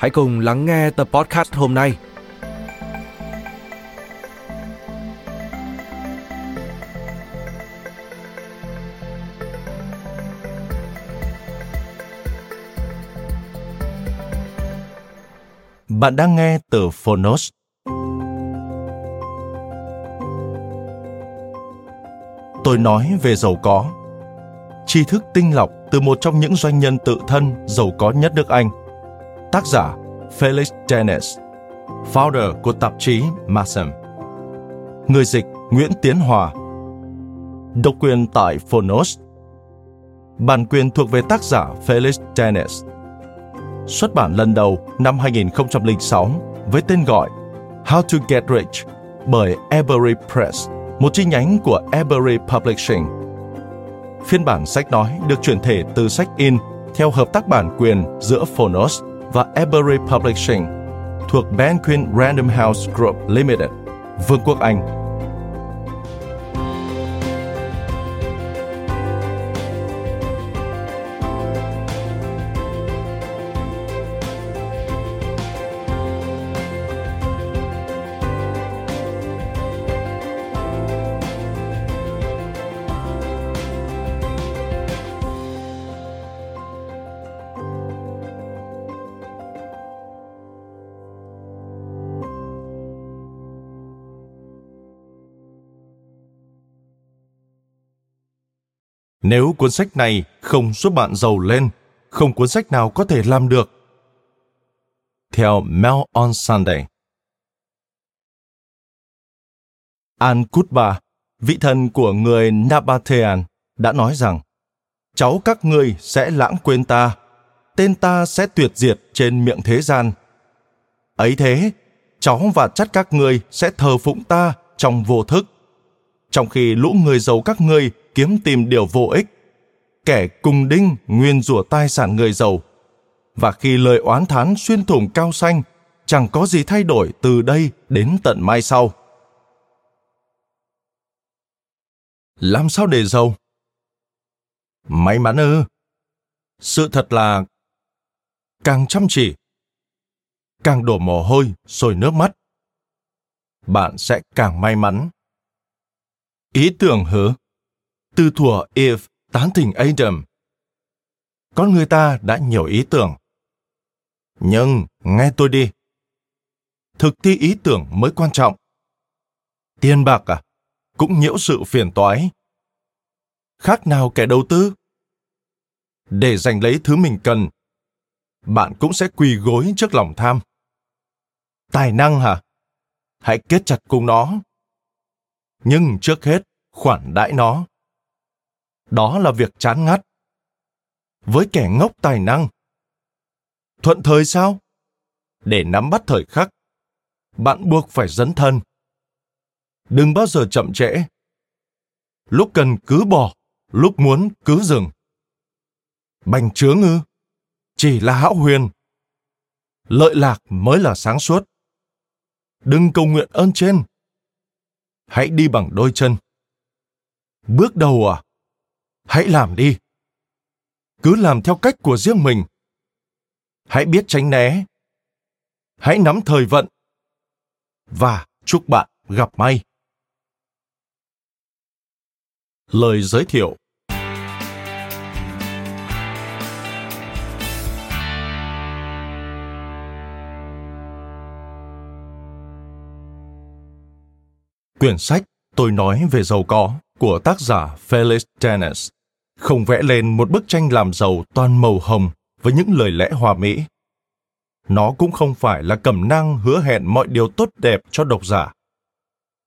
hãy cùng lắng nghe tập podcast hôm nay. Bạn đang nghe từ Phonos. Tôi nói về giàu có. Tri thức tinh lọc từ một trong những doanh nhân tự thân giàu có nhất nước Anh. Tác giả Felix Dennis, founder của tạp chí Maxim. Người dịch Nguyễn Tiến Hòa. Độc quyền tại Phonos. Bản quyền thuộc về tác giả Felix Dennis xuất bản lần đầu năm 2006 với tên gọi How to Get Rich bởi Every Press, một chi nhánh của Every Publishing. Phiên bản sách nói được chuyển thể từ sách in theo hợp tác bản quyền giữa Phonos và Every Publishing thuộc Benquin Random House Group Limited, Vương quốc Anh. Nếu cuốn sách này không giúp bạn giàu lên, không cuốn sách nào có thể làm được. Theo Mel on Sunday. An Kutba, vị thần của người Nabatean, đã nói rằng cháu các ngươi sẽ lãng quên ta, tên ta sẽ tuyệt diệt trên miệng thế gian. Ấy thế, cháu và chắc các ngươi sẽ thờ phụng ta trong vô thức. Trong khi lũ người giàu các ngươi kiếm tìm điều vô ích. Kẻ cùng đinh, nguyên rủa tài sản người giàu. Và khi lời oán thán xuyên thủng cao xanh, chẳng có gì thay đổi từ đây đến tận mai sau. Làm sao để giàu? May mắn ư? Sự thật là, càng chăm chỉ, càng đổ mồ hôi, sôi nước mắt, bạn sẽ càng may mắn. Ý tưởng hứa từ thuở Eve tán tỉnh Adam. Con người ta đã nhiều ý tưởng. Nhưng, nghe tôi đi. Thực thi ý tưởng mới quan trọng. Tiền bạc à? Cũng nhiễu sự phiền toái. Khác nào kẻ đầu tư? Để giành lấy thứ mình cần, bạn cũng sẽ quỳ gối trước lòng tham. Tài năng hả? Hãy kết chặt cùng nó. Nhưng trước hết, khoản đãi nó đó là việc chán ngắt. Với kẻ ngốc tài năng. Thuận thời sao? Để nắm bắt thời khắc. Bạn buộc phải dấn thân. Đừng bao giờ chậm trễ. Lúc cần cứ bỏ, lúc muốn cứ dừng. Bành trướng ư? Chỉ là hão huyền. Lợi lạc mới là sáng suốt. Đừng cầu nguyện ơn trên. Hãy đi bằng đôi chân. Bước đầu à? Hãy làm đi. Cứ làm theo cách của riêng mình. Hãy biết tránh né. Hãy nắm thời vận. Và chúc bạn gặp may. Lời giới thiệu. Quyển sách Tôi nói về giàu có của tác giả Felix Dennis không vẽ lên một bức tranh làm giàu toàn màu hồng với những lời lẽ hòa mỹ. Nó cũng không phải là cẩm năng hứa hẹn mọi điều tốt đẹp cho độc giả.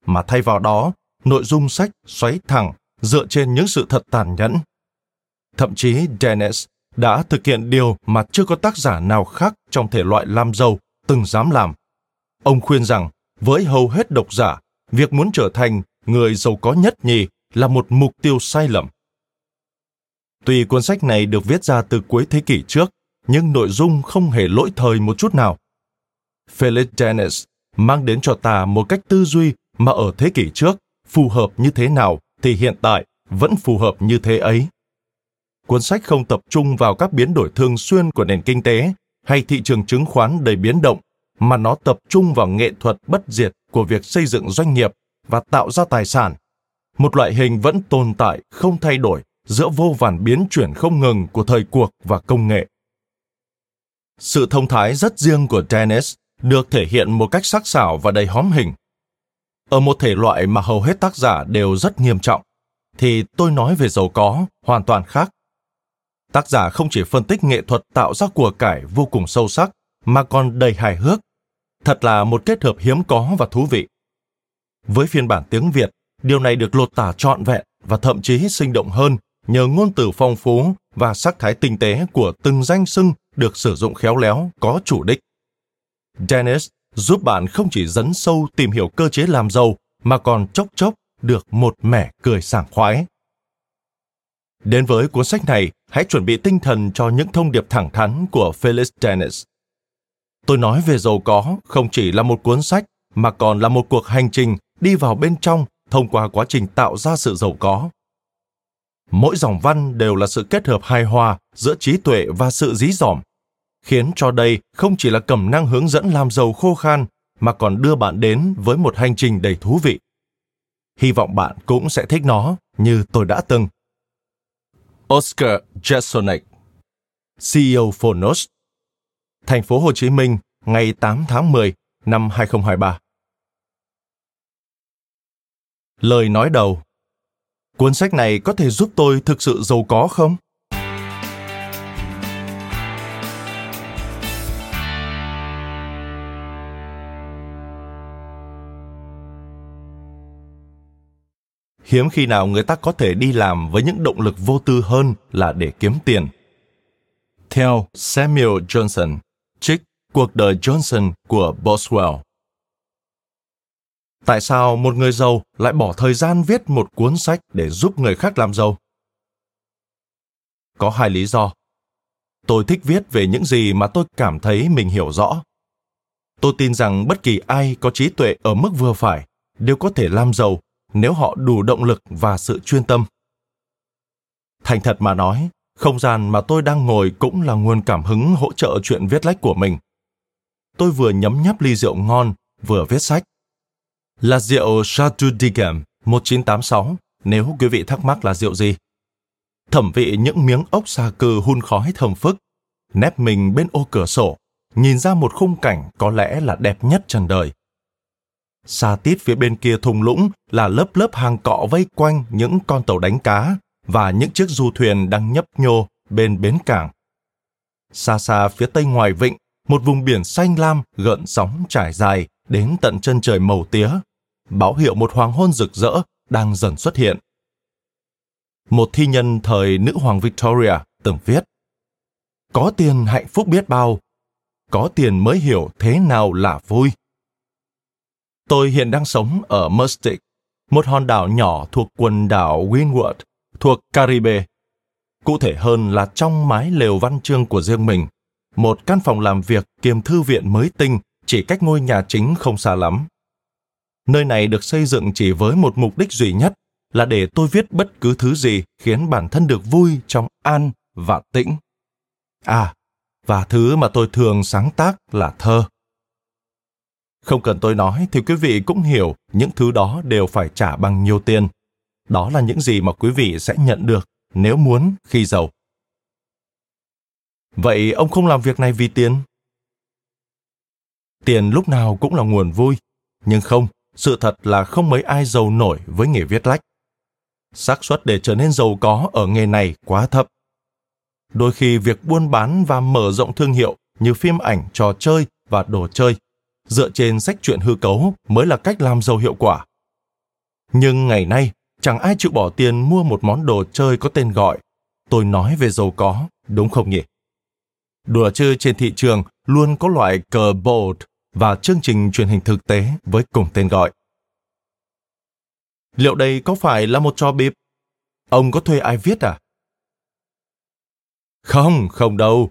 Mà thay vào đó, nội dung sách xoáy thẳng dựa trên những sự thật tàn nhẫn. Thậm chí Dennis đã thực hiện điều mà chưa có tác giả nào khác trong thể loại làm giàu từng dám làm. Ông khuyên rằng với hầu hết độc giả, việc muốn trở thành người giàu có nhất nhì là một mục tiêu sai lầm. Tuy cuốn sách này được viết ra từ cuối thế kỷ trước, nhưng nội dung không hề lỗi thời một chút nào. Felix Dennis mang đến cho ta một cách tư duy mà ở thế kỷ trước phù hợp như thế nào thì hiện tại vẫn phù hợp như thế ấy. Cuốn sách không tập trung vào các biến đổi thường xuyên của nền kinh tế hay thị trường chứng khoán đầy biến động, mà nó tập trung vào nghệ thuật bất diệt của việc xây dựng doanh nghiệp và tạo ra tài sản, một loại hình vẫn tồn tại không thay đổi giữa vô vàn biến chuyển không ngừng của thời cuộc và công nghệ. Sự thông thái rất riêng của Dennis được thể hiện một cách sắc sảo và đầy hóm hình. Ở một thể loại mà hầu hết tác giả đều rất nghiêm trọng, thì tôi nói về giàu có hoàn toàn khác. Tác giả không chỉ phân tích nghệ thuật tạo ra của cải vô cùng sâu sắc, mà còn đầy hài hước. Thật là một kết hợp hiếm có và thú vị. Với phiên bản tiếng Việt, điều này được lột tả trọn vẹn và thậm chí sinh động hơn nhờ ngôn từ phong phú và sắc thái tinh tế của từng danh xưng được sử dụng khéo léo, có chủ đích. Dennis giúp bạn không chỉ dấn sâu tìm hiểu cơ chế làm giàu mà còn chốc chốc được một mẻ cười sảng khoái. Đến với cuốn sách này, hãy chuẩn bị tinh thần cho những thông điệp thẳng thắn của Phyllis Dennis. Tôi nói về giàu có không chỉ là một cuốn sách mà còn là một cuộc hành trình đi vào bên trong thông qua quá trình tạo ra sự giàu có mỗi dòng văn đều là sự kết hợp hài hòa giữa trí tuệ và sự dí dỏm, khiến cho đây không chỉ là cẩm năng hướng dẫn làm giàu khô khan, mà còn đưa bạn đến với một hành trình đầy thú vị. Hy vọng bạn cũng sẽ thích nó như tôi đã từng. Oscar Jesonek, CEO Phonos, Thành phố Hồ Chí Minh, ngày 8 tháng 10 năm 2023. Lời nói đầu Cuốn sách này có thể giúp tôi thực sự giàu có không? Hiếm khi nào người ta có thể đi làm với những động lực vô tư hơn là để kiếm tiền. Theo Samuel Johnson, trích Cuộc đời Johnson của Boswell. Tại sao một người giàu lại bỏ thời gian viết một cuốn sách để giúp người khác làm giàu? Có hai lý do. Tôi thích viết về những gì mà tôi cảm thấy mình hiểu rõ. Tôi tin rằng bất kỳ ai có trí tuệ ở mức vừa phải đều có thể làm giàu nếu họ đủ động lực và sự chuyên tâm. Thành thật mà nói, không gian mà tôi đang ngồi cũng là nguồn cảm hứng hỗ trợ chuyện viết lách của mình. Tôi vừa nhấm nháp ly rượu ngon, vừa viết sách là rượu Chateau Digam 1986, nếu quý vị thắc mắc là rượu gì. Thẩm vị những miếng ốc xa cừ hun khói thơm phức, nép mình bên ô cửa sổ, nhìn ra một khung cảnh có lẽ là đẹp nhất trần đời. Xa tít phía bên kia thùng lũng là lớp lớp hàng cọ vây quanh những con tàu đánh cá và những chiếc du thuyền đang nhấp nhô bên bến cảng. Xa xa phía tây ngoài vịnh, một vùng biển xanh lam gợn sóng trải dài đến tận chân trời màu tía, báo hiệu một hoàng hôn rực rỡ đang dần xuất hiện. Một thi nhân thời nữ hoàng Victoria từng viết Có tiền hạnh phúc biết bao, có tiền mới hiểu thế nào là vui. Tôi hiện đang sống ở Mustic, một hòn đảo nhỏ thuộc quần đảo Windward, thuộc Caribe. Cụ thể hơn là trong mái lều văn chương của riêng mình, một căn phòng làm việc kiêm thư viện mới tinh chỉ cách ngôi nhà chính không xa lắm. Nơi này được xây dựng chỉ với một mục đích duy nhất là để tôi viết bất cứ thứ gì khiến bản thân được vui trong an và tĩnh. À, và thứ mà tôi thường sáng tác là thơ. Không cần tôi nói thì quý vị cũng hiểu những thứ đó đều phải trả bằng nhiều tiền. Đó là những gì mà quý vị sẽ nhận được nếu muốn khi giàu. Vậy ông không làm việc này vì tiền? Tiền lúc nào cũng là nguồn vui, nhưng không, sự thật là không mấy ai giàu nổi với nghề viết lách. xác suất để trở nên giàu có ở nghề này quá thấp. Đôi khi việc buôn bán và mở rộng thương hiệu như phim ảnh, trò chơi và đồ chơi dựa trên sách truyện hư cấu mới là cách làm giàu hiệu quả. Nhưng ngày nay, chẳng ai chịu bỏ tiền mua một món đồ chơi có tên gọi tôi nói về giàu có, đúng không nhỉ? Đùa chơi trên thị trường luôn có loại cờ bold và chương trình truyền hình thực tế với cùng tên gọi. Liệu đây có phải là một trò bịp? Ông có thuê ai viết à? Không, không đâu.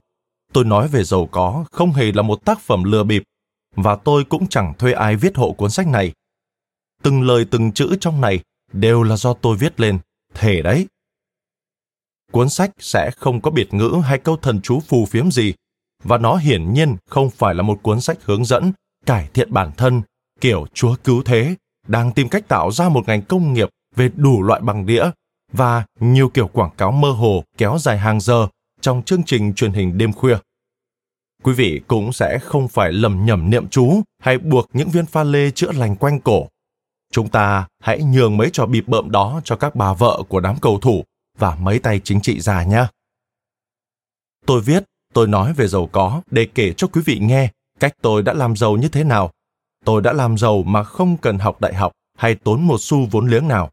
Tôi nói về giàu có không hề là một tác phẩm lừa bịp, và tôi cũng chẳng thuê ai viết hộ cuốn sách này. Từng lời từng chữ trong này đều là do tôi viết lên, thể đấy. Cuốn sách sẽ không có biệt ngữ hay câu thần chú phù phiếm gì, và nó hiển nhiên không phải là một cuốn sách hướng dẫn cải thiện bản thân kiểu chúa cứu thế đang tìm cách tạo ra một ngành công nghiệp về đủ loại bằng đĩa và nhiều kiểu quảng cáo mơ hồ kéo dài hàng giờ trong chương trình truyền hình đêm khuya. Quý vị cũng sẽ không phải lầm nhầm niệm chú hay buộc những viên pha lê chữa lành quanh cổ. Chúng ta hãy nhường mấy trò bịp bợm đó cho các bà vợ của đám cầu thủ và mấy tay chính trị già nhé. Tôi viết, tôi nói về giàu có để kể cho quý vị nghe cách tôi đã làm giàu như thế nào. Tôi đã làm giàu mà không cần học đại học hay tốn một xu vốn liếng nào.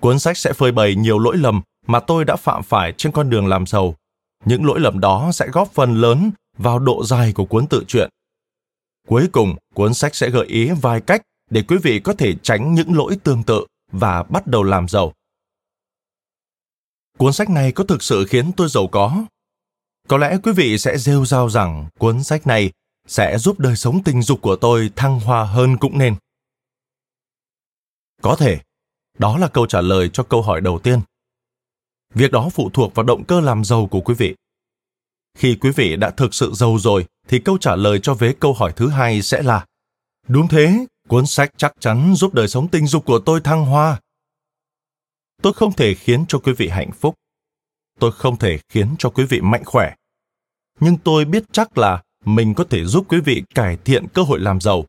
Cuốn sách sẽ phơi bày nhiều lỗi lầm mà tôi đã phạm phải trên con đường làm giàu. Những lỗi lầm đó sẽ góp phần lớn vào độ dài của cuốn tự truyện. Cuối cùng, cuốn sách sẽ gợi ý vài cách để quý vị có thể tránh những lỗi tương tự và bắt đầu làm giàu. Cuốn sách này có thực sự khiến tôi giàu có? Có lẽ quý vị sẽ rêu rao rằng cuốn sách này sẽ giúp đời sống tình dục của tôi thăng hoa hơn cũng nên. Có thể, đó là câu trả lời cho câu hỏi đầu tiên. Việc đó phụ thuộc vào động cơ làm giàu của quý vị. Khi quý vị đã thực sự giàu rồi, thì câu trả lời cho vế câu hỏi thứ hai sẽ là Đúng thế, cuốn sách chắc chắn giúp đời sống tình dục của tôi thăng hoa. Tôi không thể khiến cho quý vị hạnh phúc. Tôi không thể khiến cho quý vị mạnh khỏe. Nhưng tôi biết chắc là mình có thể giúp quý vị cải thiện cơ hội làm giàu.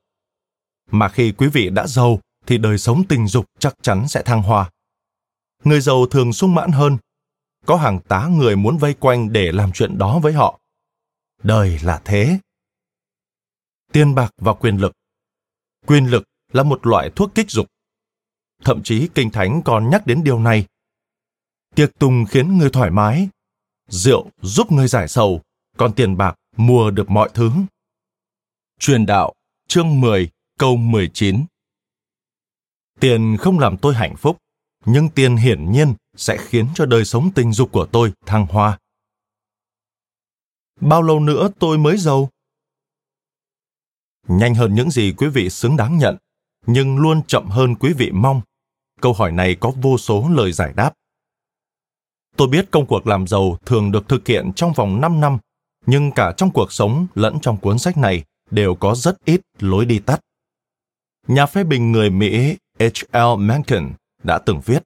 Mà khi quý vị đã giàu, thì đời sống tình dục chắc chắn sẽ thăng hoa. Người giàu thường sung mãn hơn. Có hàng tá người muốn vây quanh để làm chuyện đó với họ. Đời là thế. Tiền bạc và quyền lực. Quyền lực là một loại thuốc kích dục. Thậm chí Kinh Thánh còn nhắc đến điều này. Tiệc tùng khiến người thoải mái, rượu giúp người giải sầu, còn tiền bạc mua được mọi thứ. Truyền đạo, chương 10, câu 19 Tiền không làm tôi hạnh phúc, nhưng tiền hiển nhiên sẽ khiến cho đời sống tình dục của tôi thăng hoa. Bao lâu nữa tôi mới giàu? Nhanh hơn những gì quý vị xứng đáng nhận, nhưng luôn chậm hơn quý vị mong. Câu hỏi này có vô số lời giải đáp. Tôi biết công cuộc làm giàu thường được thực hiện trong vòng 5 năm, nhưng cả trong cuộc sống lẫn trong cuốn sách này đều có rất ít lối đi tắt. Nhà phê bình người Mỹ H.L. Mencken đã từng viết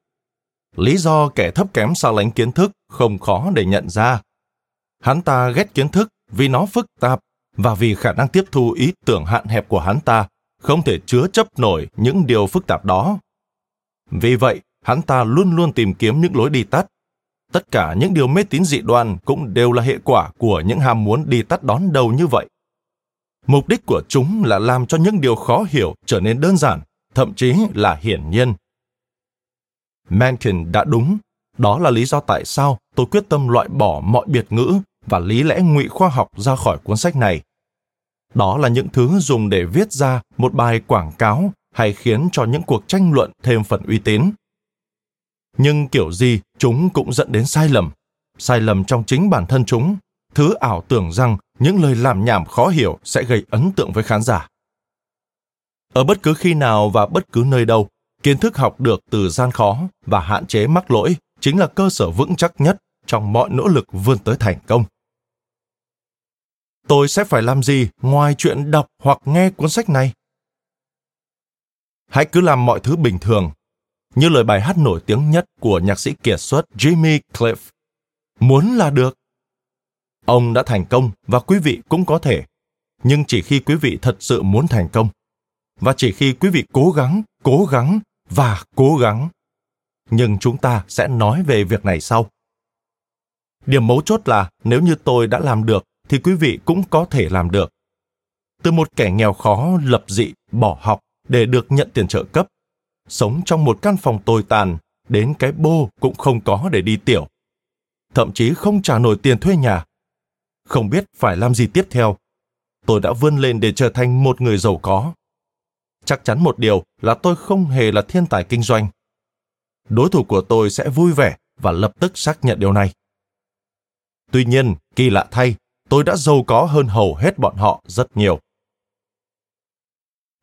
Lý do kẻ thấp kém xa lánh kiến thức không khó để nhận ra. Hắn ta ghét kiến thức vì nó phức tạp và vì khả năng tiếp thu ý tưởng hạn hẹp của hắn ta không thể chứa chấp nổi những điều phức tạp đó. Vì vậy, hắn ta luôn luôn tìm kiếm những lối đi tắt. Tất cả những điều mê tín dị đoan cũng đều là hệ quả của những ham muốn đi tắt đón đầu như vậy. Mục đích của chúng là làm cho những điều khó hiểu trở nên đơn giản, thậm chí là hiển nhiên. Mencken đã đúng, đó là lý do tại sao tôi quyết tâm loại bỏ mọi biệt ngữ và lý lẽ ngụy khoa học ra khỏi cuốn sách này. Đó là những thứ dùng để viết ra một bài quảng cáo hay khiến cho những cuộc tranh luận thêm phần uy tín. Nhưng kiểu gì chúng cũng dẫn đến sai lầm, sai lầm trong chính bản thân chúng, thứ ảo tưởng rằng những lời làm nhảm khó hiểu sẽ gây ấn tượng với khán giả. Ở bất cứ khi nào và bất cứ nơi đâu, kiến thức học được từ gian khó và hạn chế mắc lỗi chính là cơ sở vững chắc nhất trong mọi nỗ lực vươn tới thành công. Tôi sẽ phải làm gì ngoài chuyện đọc hoặc nghe cuốn sách này? Hãy cứ làm mọi thứ bình thường, như lời bài hát nổi tiếng nhất của nhạc sĩ kiệt xuất Jimmy Cliff. Muốn là được. Ông đã thành công và quý vị cũng có thể, nhưng chỉ khi quý vị thật sự muốn thành công. và chỉ khi quý vị cố gắng, cố gắng và cố gắng. Nhưng chúng ta sẽ nói về việc này sau. Điểm mấu chốt là nếu như tôi đã làm được thì quý vị cũng có thể làm được. Từ một kẻ nghèo khó lập dị, bỏ học để được nhận tiền trợ cấp, sống trong một căn phòng tồi tàn, đến cái bô cũng không có để đi tiểu. Thậm chí không trả nổi tiền thuê nhà. Không biết phải làm gì tiếp theo. Tôi đã vươn lên để trở thành một người giàu có. Chắc chắn một điều là tôi không hề là thiên tài kinh doanh. Đối thủ của tôi sẽ vui vẻ và lập tức xác nhận điều này. Tuy nhiên, kỳ lạ thay, tôi đã giàu có hơn hầu hết bọn họ rất nhiều.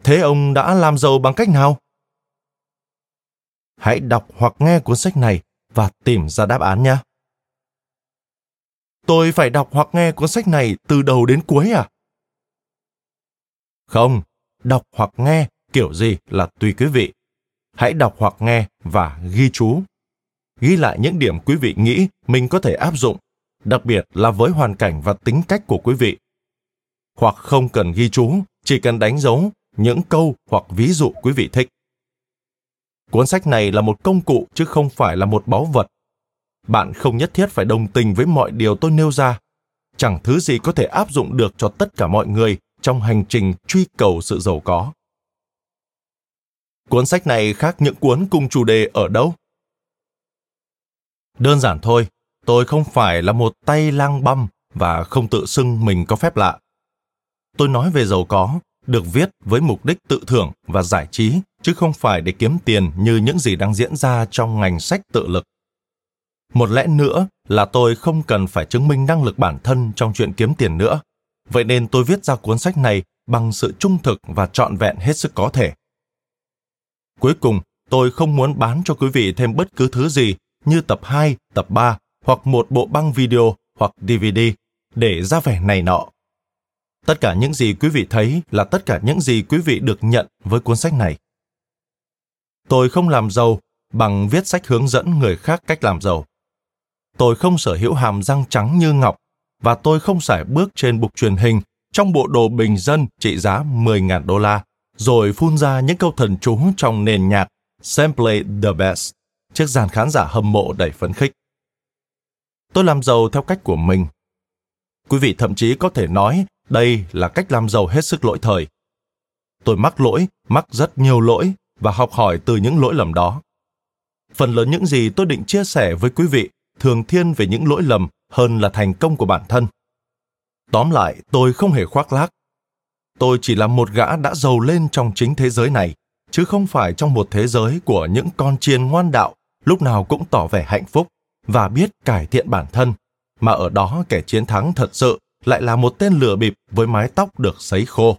Thế ông đã làm giàu bằng cách nào? Hãy đọc hoặc nghe cuốn sách này và tìm ra đáp án nhé. Tôi phải đọc hoặc nghe cuốn sách này từ đầu đến cuối à? Không, đọc hoặc nghe kiểu gì là tùy quý vị. Hãy đọc hoặc nghe và ghi chú. Ghi lại những điểm quý vị nghĩ mình có thể áp dụng, đặc biệt là với hoàn cảnh và tính cách của quý vị. Hoặc không cần ghi chú, chỉ cần đánh dấu những câu hoặc ví dụ quý vị thích. Cuốn sách này là một công cụ chứ không phải là một báu vật. Bạn không nhất thiết phải đồng tình với mọi điều tôi nêu ra. Chẳng thứ gì có thể áp dụng được cho tất cả mọi người trong hành trình truy cầu sự giàu có. Cuốn sách này khác những cuốn cùng chủ đề ở đâu? Đơn giản thôi, tôi không phải là một tay lang băm và không tự xưng mình có phép lạ. Tôi nói về giàu có, được viết với mục đích tự thưởng và giải trí, chứ không phải để kiếm tiền như những gì đang diễn ra trong ngành sách tự lực. Một lẽ nữa là tôi không cần phải chứng minh năng lực bản thân trong chuyện kiếm tiền nữa. Vậy nên tôi viết ra cuốn sách này bằng sự trung thực và trọn vẹn hết sức có thể. Cuối cùng, tôi không muốn bán cho quý vị thêm bất cứ thứ gì như tập 2, tập 3 hoặc một bộ băng video hoặc DVD để ra vẻ này nọ. Tất cả những gì quý vị thấy là tất cả những gì quý vị được nhận với cuốn sách này. Tôi không làm giàu bằng viết sách hướng dẫn người khác cách làm giàu. Tôi không sở hữu hàm răng trắng như ngọc và tôi không sải bước trên bục truyền hình trong bộ đồ bình dân trị giá 10.000 đô la, rồi phun ra những câu thần chú trong nền nhạc Simply the Best, trước dàn khán giả hâm mộ đầy phấn khích. Tôi làm giàu theo cách của mình. Quý vị thậm chí có thể nói đây là cách làm giàu hết sức lỗi thời. Tôi mắc lỗi, mắc rất nhiều lỗi và học hỏi từ những lỗi lầm đó. Phần lớn những gì tôi định chia sẻ với quý vị thường thiên về những lỗi lầm hơn là thành công của bản thân. Tóm lại, tôi không hề khoác lác. Tôi chỉ là một gã đã giàu lên trong chính thế giới này, chứ không phải trong một thế giới của những con chiên ngoan đạo lúc nào cũng tỏ vẻ hạnh phúc và biết cải thiện bản thân, mà ở đó kẻ chiến thắng thật sự lại là một tên lừa bịp với mái tóc được sấy khô.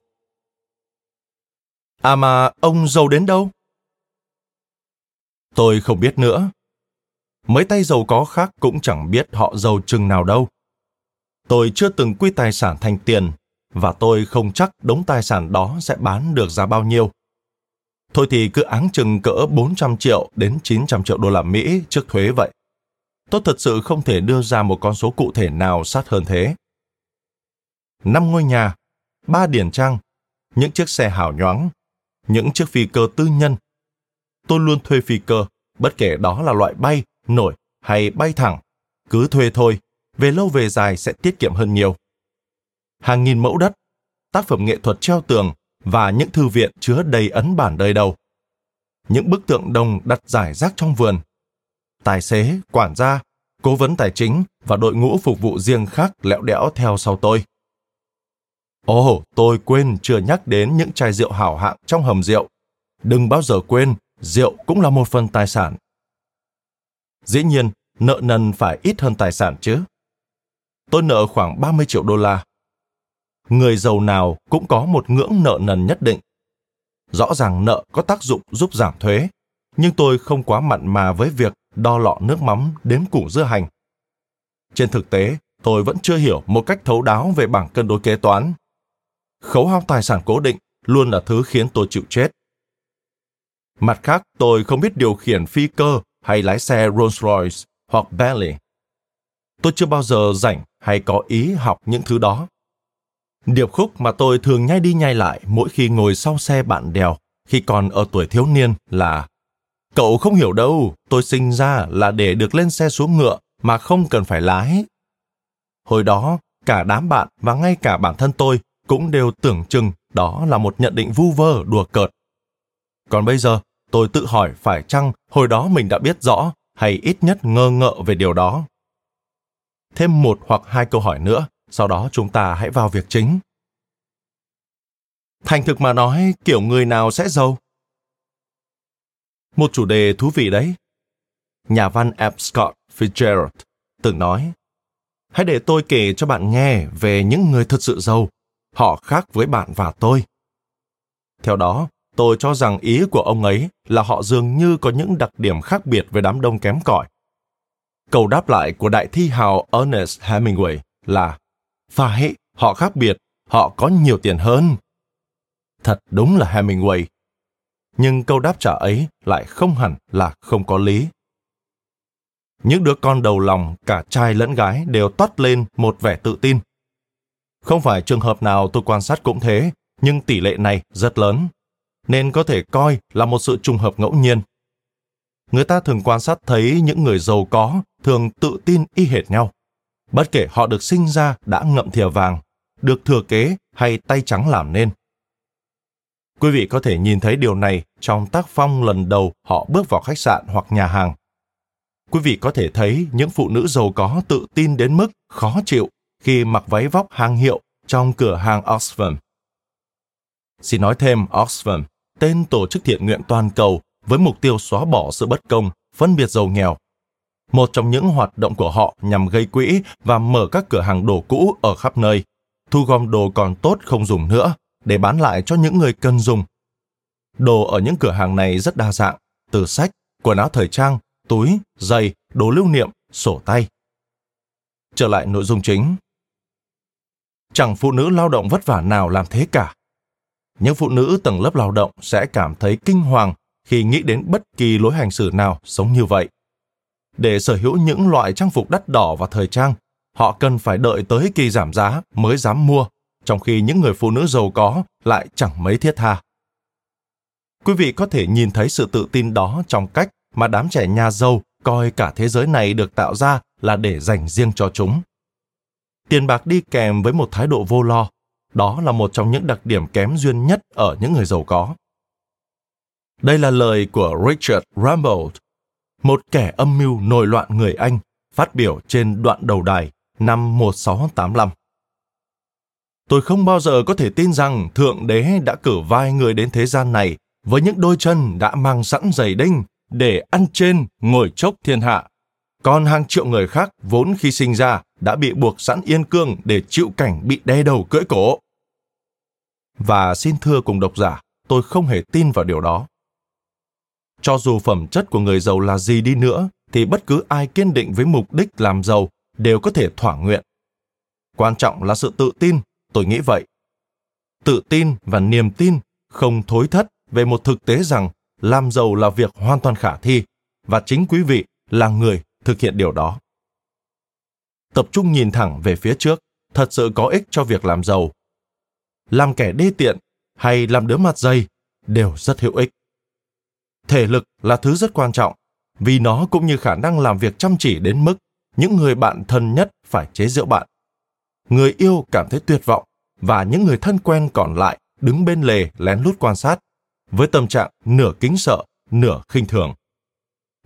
À mà, ông giàu đến đâu? Tôi không biết nữa. Mấy tay giàu có khác cũng chẳng biết họ giàu chừng nào đâu. Tôi chưa từng quy tài sản thành tiền, và tôi không chắc đống tài sản đó sẽ bán được giá bao nhiêu. Thôi thì cứ áng chừng cỡ 400 triệu đến 900 triệu đô la Mỹ trước thuế vậy. Tôi thật sự không thể đưa ra một con số cụ thể nào sát hơn thế. Năm ngôi nhà, ba điển trang, những chiếc xe hào nhoáng, những chiếc phi cơ tư nhân. Tôi luôn thuê phi cơ, bất kể đó là loại bay, nổi hay bay thẳng. Cứ thuê thôi, về lâu về dài sẽ tiết kiệm hơn nhiều. Hàng nghìn mẫu đất, tác phẩm nghệ thuật treo tường và những thư viện chứa đầy ấn bản đời đầu. Những bức tượng đồng đặt giải rác trong vườn. Tài xế, quản gia, cố vấn tài chính và đội ngũ phục vụ riêng khác lẹo đẽo theo sau tôi. Ồ, oh, tôi quên chưa nhắc đến những chai rượu hảo hạng trong hầm rượu. Đừng bao giờ quên, rượu cũng là một phần tài sản. Dĩ nhiên, nợ nần phải ít hơn tài sản chứ. Tôi nợ khoảng 30 triệu đô la. Người giàu nào cũng có một ngưỡng nợ nần nhất định. Rõ ràng nợ có tác dụng giúp giảm thuế, nhưng tôi không quá mặn mà với việc đo lọ nước mắm đếm củ dưa hành. Trên thực tế, tôi vẫn chưa hiểu một cách thấu đáo về bảng cân đối kế toán khấu hao tài sản cố định luôn là thứ khiến tôi chịu chết. Mặt khác, tôi không biết điều khiển phi cơ hay lái xe Rolls-Royce hoặc Bentley. Tôi chưa bao giờ rảnh hay có ý học những thứ đó. Điệp khúc mà tôi thường nhai đi nhai lại mỗi khi ngồi sau xe bạn đèo khi còn ở tuổi thiếu niên là Cậu không hiểu đâu, tôi sinh ra là để được lên xe xuống ngựa mà không cần phải lái. Hồi đó, cả đám bạn và ngay cả bản thân tôi cũng đều tưởng chừng đó là một nhận định vu vơ đùa cợt. Còn bây giờ, tôi tự hỏi phải chăng hồi đó mình đã biết rõ hay ít nhất ngơ ngợ về điều đó. Thêm một hoặc hai câu hỏi nữa, sau đó chúng ta hãy vào việc chính. Thành thực mà nói, kiểu người nào sẽ giàu? Một chủ đề thú vị đấy. Nhà văn F. Scott Fitzgerald từng nói, hãy để tôi kể cho bạn nghe về những người thật sự giàu. Họ khác với bạn và tôi. Theo đó, tôi cho rằng ý của ông ấy là họ dường như có những đặc điểm khác biệt với đám đông kém cỏi. Câu đáp lại của đại thi hào Ernest Hemingway là Phải, họ khác biệt, họ có nhiều tiền hơn. Thật đúng là Hemingway. Nhưng câu đáp trả ấy lại không hẳn là không có lý. Những đứa con đầu lòng, cả trai lẫn gái đều toát lên một vẻ tự tin. Không phải trường hợp nào tôi quan sát cũng thế, nhưng tỷ lệ này rất lớn, nên có thể coi là một sự trùng hợp ngẫu nhiên. Người ta thường quan sát thấy những người giàu có thường tự tin y hệt nhau. Bất kể họ được sinh ra đã ngậm thìa vàng, được thừa kế hay tay trắng làm nên. Quý vị có thể nhìn thấy điều này trong tác phong lần đầu họ bước vào khách sạn hoặc nhà hàng. Quý vị có thể thấy những phụ nữ giàu có tự tin đến mức khó chịu khi mặc váy vóc hàng hiệu trong cửa hàng Oxfam. Xin nói thêm Oxfam, tên tổ chức thiện nguyện toàn cầu với mục tiêu xóa bỏ sự bất công, phân biệt giàu nghèo. Một trong những hoạt động của họ nhằm gây quỹ và mở các cửa hàng đồ cũ ở khắp nơi, thu gom đồ còn tốt không dùng nữa để bán lại cho những người cần dùng. Đồ ở những cửa hàng này rất đa dạng, từ sách, quần áo thời trang, túi, giày, đồ lưu niệm, sổ tay. Trở lại nội dung chính. Chẳng phụ nữ lao động vất vả nào làm thế cả. Những phụ nữ tầng lớp lao động sẽ cảm thấy kinh hoàng khi nghĩ đến bất kỳ lối hành xử nào sống như vậy. Để sở hữu những loại trang phục đắt đỏ và thời trang, họ cần phải đợi tới kỳ giảm giá mới dám mua trong khi những người phụ nữ giàu có lại chẳng mấy thiết tha. Quý vị có thể nhìn thấy sự tự tin đó trong cách mà đám trẻ nhà giàu coi cả thế giới này được tạo ra là để dành riêng cho chúng. Tiền bạc đi kèm với một thái độ vô lo, đó là một trong những đặc điểm kém duyên nhất ở những người giàu có. Đây là lời của Richard Rambold, một kẻ âm mưu nổi loạn người Anh, phát biểu trên đoạn đầu đài năm 1685. Tôi không bao giờ có thể tin rằng Thượng Đế đã cử vai người đến thế gian này với những đôi chân đã mang sẵn giày đinh để ăn trên ngồi chốc thiên hạ. Còn hàng triệu người khác vốn khi sinh ra đã bị buộc sẵn yên cương để chịu cảnh bị đe đầu cưỡi cổ. Và xin thưa cùng độc giả, tôi không hề tin vào điều đó. Cho dù phẩm chất của người giàu là gì đi nữa, thì bất cứ ai kiên định với mục đích làm giàu đều có thể thỏa nguyện. Quan trọng là sự tự tin tôi nghĩ vậy tự tin và niềm tin không thối thất về một thực tế rằng làm giàu là việc hoàn toàn khả thi và chính quý vị là người thực hiện điều đó. Tập trung nhìn thẳng về phía trước, thật sự có ích cho việc làm giàu. Làm kẻ đê tiện hay làm đứa mặt dây đều rất hữu ích. Thể lực là thứ rất quan trọng, vì nó cũng như khả năng làm việc chăm chỉ đến mức những người bạn thân nhất phải chế giễu bạn. Người yêu cảm thấy tuyệt vọng và những người thân quen còn lại đứng bên lề lén lút quan sát với tâm trạng nửa kính sợ, nửa khinh thường.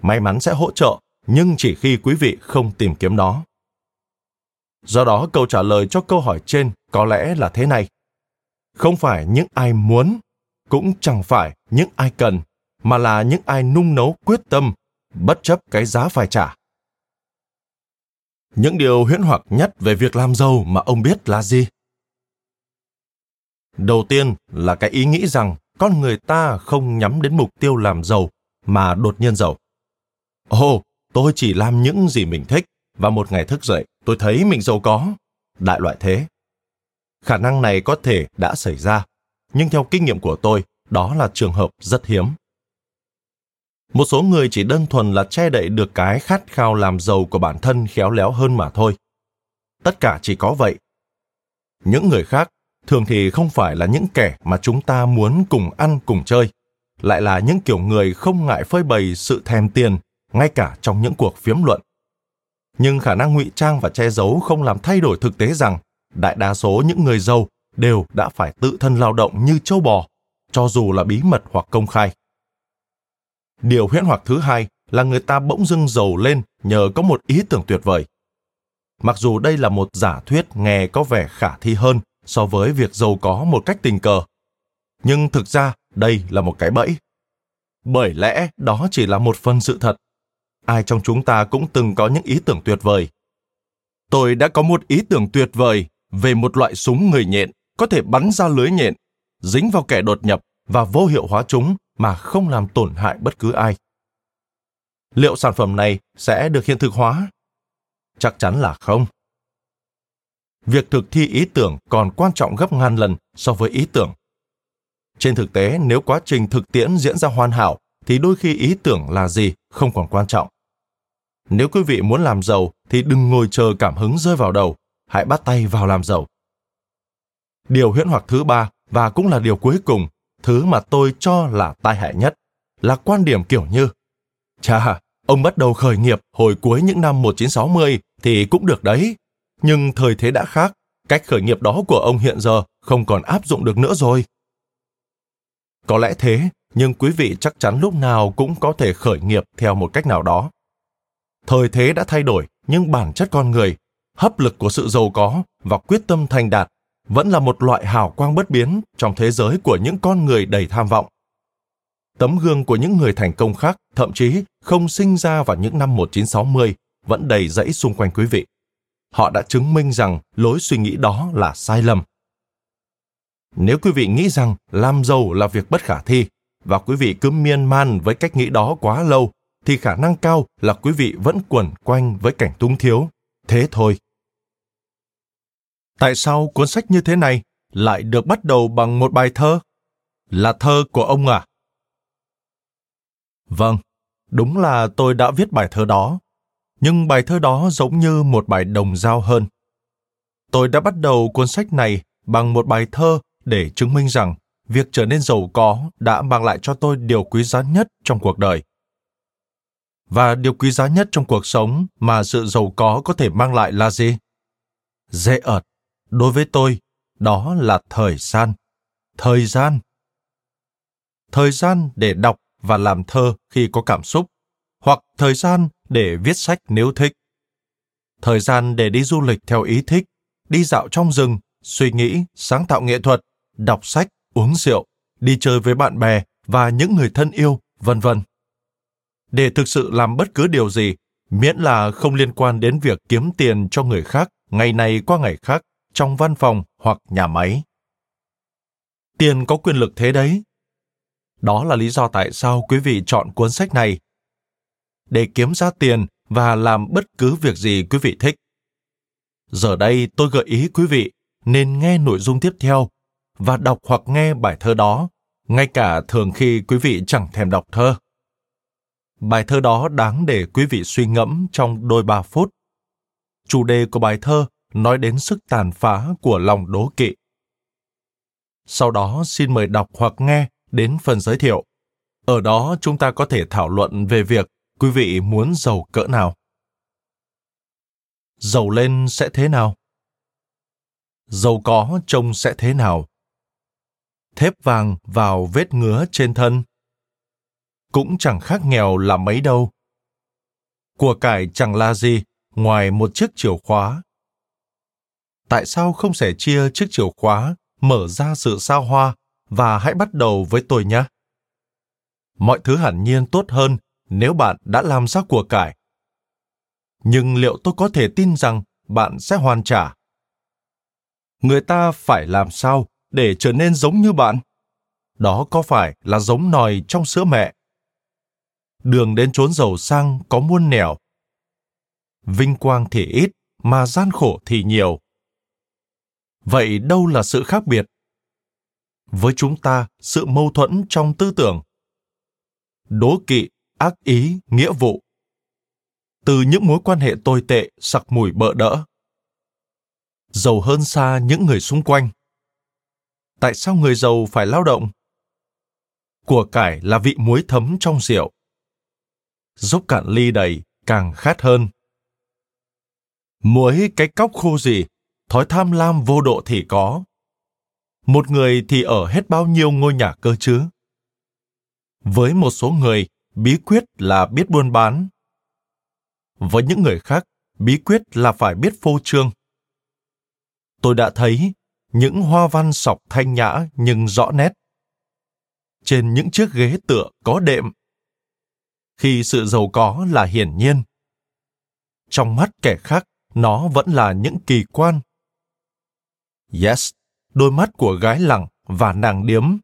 May mắn sẽ hỗ trợ nhưng chỉ khi quý vị không tìm kiếm nó. Do đó, câu trả lời cho câu hỏi trên có lẽ là thế này. Không phải những ai muốn, cũng chẳng phải những ai cần, mà là những ai nung nấu quyết tâm, bất chấp cái giá phải trả. Những điều huyễn hoặc nhất về việc làm giàu mà ông biết là gì? Đầu tiên là cái ý nghĩ rằng con người ta không nhắm đến mục tiêu làm giàu mà đột nhiên giàu. Ồ tôi chỉ làm những gì mình thích và một ngày thức dậy tôi thấy mình giàu có. Đại loại thế. Khả năng này có thể đã xảy ra nhưng theo kinh nghiệm của tôi đó là trường hợp rất hiếm. Một số người chỉ đơn thuần là che đậy được cái khát khao làm giàu của bản thân khéo léo hơn mà thôi. Tất cả chỉ có vậy. Những người khác thường thì không phải là những kẻ mà chúng ta muốn cùng ăn cùng chơi, lại là những kiểu người không ngại phơi bày sự thèm tiền ngay cả trong những cuộc phiếm luận. Nhưng khả năng ngụy trang và che giấu không làm thay đổi thực tế rằng đại đa số những người giàu đều đã phải tự thân lao động như châu bò, cho dù là bí mật hoặc công khai. Điều huyễn hoặc thứ hai là người ta bỗng dưng giàu lên nhờ có một ý tưởng tuyệt vời. Mặc dù đây là một giả thuyết nghe có vẻ khả thi hơn so với việc giàu có một cách tình cờ, nhưng thực ra đây là một cái bẫy. Bởi lẽ đó chỉ là một phần sự thật. Ai trong chúng ta cũng từng có những ý tưởng tuyệt vời. Tôi đã có một ý tưởng tuyệt vời về một loại súng người nhện có thể bắn ra lưới nhện, dính vào kẻ đột nhập và vô hiệu hóa chúng mà không làm tổn hại bất cứ ai. Liệu sản phẩm này sẽ được hiện thực hóa? Chắc chắn là không. Việc thực thi ý tưởng còn quan trọng gấp ngàn lần so với ý tưởng. Trên thực tế, nếu quá trình thực tiễn diễn ra hoàn hảo, thì đôi khi ý tưởng là gì không còn quan trọng. Nếu quý vị muốn làm giàu thì đừng ngồi chờ cảm hứng rơi vào đầu, hãy bắt tay vào làm giàu. Điều huyễn hoặc thứ ba và cũng là điều cuối cùng, thứ mà tôi cho là tai hại nhất, là quan điểm kiểu như Chà, ông bắt đầu khởi nghiệp hồi cuối những năm 1960 thì cũng được đấy. Nhưng thời thế đã khác, cách khởi nghiệp đó của ông hiện giờ không còn áp dụng được nữa rồi. Có lẽ thế, nhưng quý vị chắc chắn lúc nào cũng có thể khởi nghiệp theo một cách nào đó. Thời thế đã thay đổi, nhưng bản chất con người, hấp lực của sự giàu có và quyết tâm thành đạt vẫn là một loại hào quang bất biến trong thế giới của những con người đầy tham vọng. Tấm gương của những người thành công khác, thậm chí không sinh ra vào những năm 1960, vẫn đầy rẫy xung quanh quý vị. Họ đã chứng minh rằng lối suy nghĩ đó là sai lầm. Nếu quý vị nghĩ rằng làm giàu là việc bất khả thi, và quý vị cứ miên man với cách nghĩ đó quá lâu, thì khả năng cao là quý vị vẫn quẩn quanh với cảnh túng thiếu. Thế thôi. Tại sao cuốn sách như thế này lại được bắt đầu bằng một bài thơ? Là thơ của ông à? Vâng, đúng là tôi đã viết bài thơ đó. Nhưng bài thơ đó giống như một bài đồng dao hơn. Tôi đã bắt đầu cuốn sách này bằng một bài thơ để chứng minh rằng việc trở nên giàu có đã mang lại cho tôi điều quý giá nhất trong cuộc đời. Và điều quý giá nhất trong cuộc sống mà sự giàu có có thể mang lại là gì? Dễ ợt. Đối với tôi, đó là thời gian. Thời gian. Thời gian để đọc và làm thơ khi có cảm xúc, hoặc thời gian để viết sách nếu thích. Thời gian để đi du lịch theo ý thích, đi dạo trong rừng, suy nghĩ, sáng tạo nghệ thuật, đọc sách, uống rượu, đi chơi với bạn bè và những người thân yêu, vân vân. Để thực sự làm bất cứ điều gì, miễn là không liên quan đến việc kiếm tiền cho người khác ngày này qua ngày khác trong văn phòng hoặc nhà máy. Tiền có quyền lực thế đấy, đó là lý do tại sao quý vị chọn cuốn sách này. Để kiếm ra tiền và làm bất cứ việc gì quý vị thích. Giờ đây tôi gợi ý quý vị nên nghe nội dung tiếp theo và đọc hoặc nghe bài thơ đó, ngay cả thường khi quý vị chẳng thèm đọc thơ. Bài thơ đó đáng để quý vị suy ngẫm trong đôi ba phút. Chủ đề của bài thơ nói đến sức tàn phá của lòng đố kỵ. Sau đó xin mời đọc hoặc nghe đến phần giới thiệu. Ở đó chúng ta có thể thảo luận về việc quý vị muốn giàu cỡ nào. Giàu lên sẽ thế nào? Giàu có trông sẽ thế nào? Thép vàng vào vết ngứa trên thân. Cũng chẳng khác nghèo là mấy đâu. Của cải chẳng là gì ngoài một chiếc chìa khóa. Tại sao không sẻ chia chiếc chìa khóa, mở ra sự sao hoa và hãy bắt đầu với tôi nhé. Mọi thứ hẳn nhiên tốt hơn nếu bạn đã làm ra của cải. Nhưng liệu tôi có thể tin rằng bạn sẽ hoàn trả? Người ta phải làm sao để trở nên giống như bạn? Đó có phải là giống nòi trong sữa mẹ? Đường đến chốn giàu sang có muôn nẻo. Vinh quang thì ít, mà gian khổ thì nhiều. Vậy đâu là sự khác biệt? với chúng ta sự mâu thuẫn trong tư tưởng đố kỵ ác ý nghĩa vụ từ những mối quan hệ tồi tệ sặc mùi bợ đỡ giàu hơn xa những người xung quanh tại sao người giàu phải lao động? Của cải là vị muối thấm trong rượu. Dốc cạn ly đầy, càng khát hơn. Muối cái cóc khô gì, thói tham lam vô độ thì có. Một người thì ở hết bao nhiêu ngôi nhà cơ chứ? Với một số người, bí quyết là biết buôn bán. Với những người khác, bí quyết là phải biết phô trương. Tôi đã thấy những hoa văn sọc thanh nhã nhưng rõ nét. Trên những chiếc ghế tựa có đệm. Khi sự giàu có là hiển nhiên. Trong mắt kẻ khác, nó vẫn là những kỳ quan. Yes, đôi mắt của gái lẳng và nàng điếm.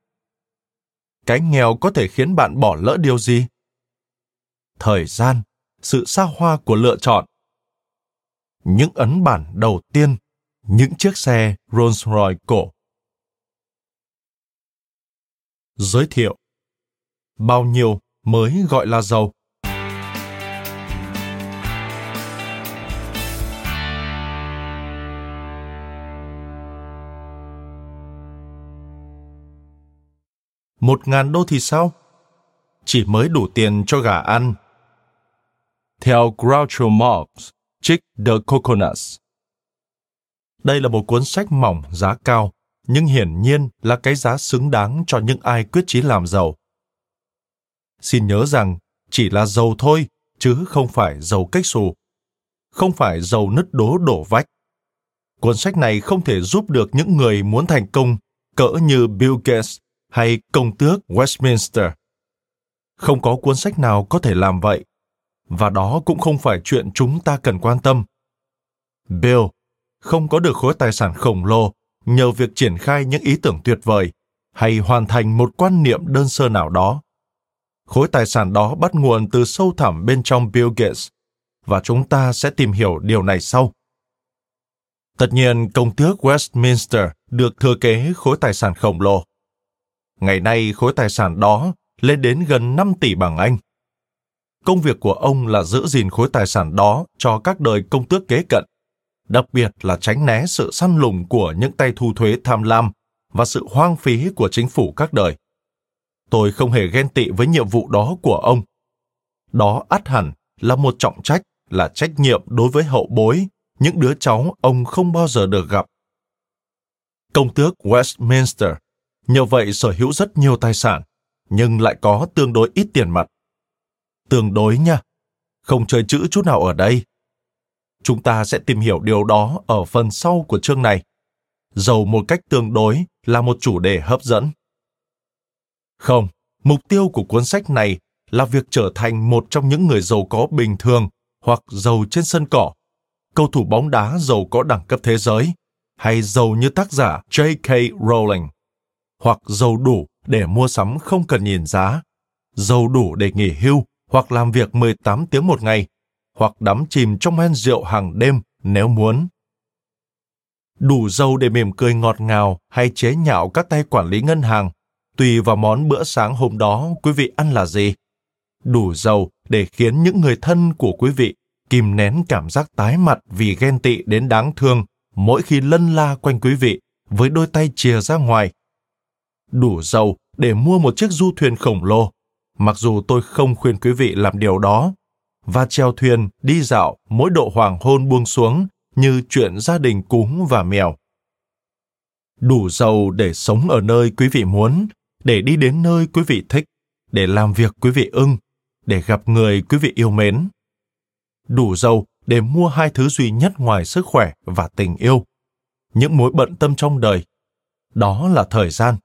Cái nghèo có thể khiến bạn bỏ lỡ điều gì? Thời gian, sự xa hoa của lựa chọn. Những ấn bản đầu tiên những chiếc xe Rolls-Royce cổ. Giới thiệu Bao nhiêu mới gọi là giàu? Một ngàn đô thì sao? Chỉ mới đủ tiền cho gà ăn. Theo Groucho Marx, trích The Coconuts. Đây là một cuốn sách mỏng, giá cao, nhưng hiển nhiên là cái giá xứng đáng cho những ai quyết chí làm giàu. Xin nhớ rằng chỉ là giàu thôi, chứ không phải giàu cách xù. Không phải giàu nứt đố đổ vách. Cuốn sách này không thể giúp được những người muốn thành công cỡ như Bill Gates hay công tước Westminster. Không có cuốn sách nào có thể làm vậy, và đó cũng không phải chuyện chúng ta cần quan tâm. Bill không có được khối tài sản khổng lồ nhờ việc triển khai những ý tưởng tuyệt vời hay hoàn thành một quan niệm đơn sơ nào đó. Khối tài sản đó bắt nguồn từ sâu thẳm bên trong Bill Gates và chúng ta sẽ tìm hiểu điều này sau. Tất nhiên, công tước Westminster được thừa kế khối tài sản khổng lồ. Ngày nay, khối tài sản đó lên đến gần 5 tỷ bảng Anh. Công việc của ông là giữ gìn khối tài sản đó cho các đời công tước kế cận đặc biệt là tránh né sự săn lùng của những tay thu thuế tham lam và sự hoang phí của chính phủ các đời. Tôi không hề ghen tị với nhiệm vụ đó của ông. Đó ắt hẳn là một trọng trách, là trách nhiệm đối với hậu bối, những đứa cháu ông không bao giờ được gặp. Công tước Westminster nhờ vậy sở hữu rất nhiều tài sản, nhưng lại có tương đối ít tiền mặt. Tương đối nha, không chơi chữ chút nào ở đây. Chúng ta sẽ tìm hiểu điều đó ở phần sau của chương này. Giàu một cách tương đối là một chủ đề hấp dẫn. Không, mục tiêu của cuốn sách này là việc trở thành một trong những người giàu có bình thường hoặc giàu trên sân cỏ, cầu thủ bóng đá giàu có đẳng cấp thế giới, hay giàu như tác giả J.K. Rowling, hoặc giàu đủ để mua sắm không cần nhìn giá, giàu đủ để nghỉ hưu hoặc làm việc 18 tiếng một ngày hoặc đắm chìm trong men rượu hàng đêm nếu muốn. Đủ giàu để mỉm cười ngọt ngào hay chế nhạo các tay quản lý ngân hàng, tùy vào món bữa sáng hôm đó quý vị ăn là gì. Đủ dầu để khiến những người thân của quý vị kìm nén cảm giác tái mặt vì ghen tị đến đáng thương mỗi khi lân la quanh quý vị với đôi tay chìa ra ngoài. Đủ dầu để mua một chiếc du thuyền khổng lồ, mặc dù tôi không khuyên quý vị làm điều đó và treo thuyền đi dạo mỗi độ hoàng hôn buông xuống như chuyện gia đình cúng và mèo. Đủ giàu để sống ở nơi quý vị muốn, để đi đến nơi quý vị thích, để làm việc quý vị ưng, để gặp người quý vị yêu mến. Đủ giàu để mua hai thứ duy nhất ngoài sức khỏe và tình yêu, những mối bận tâm trong đời. Đó là thời gian.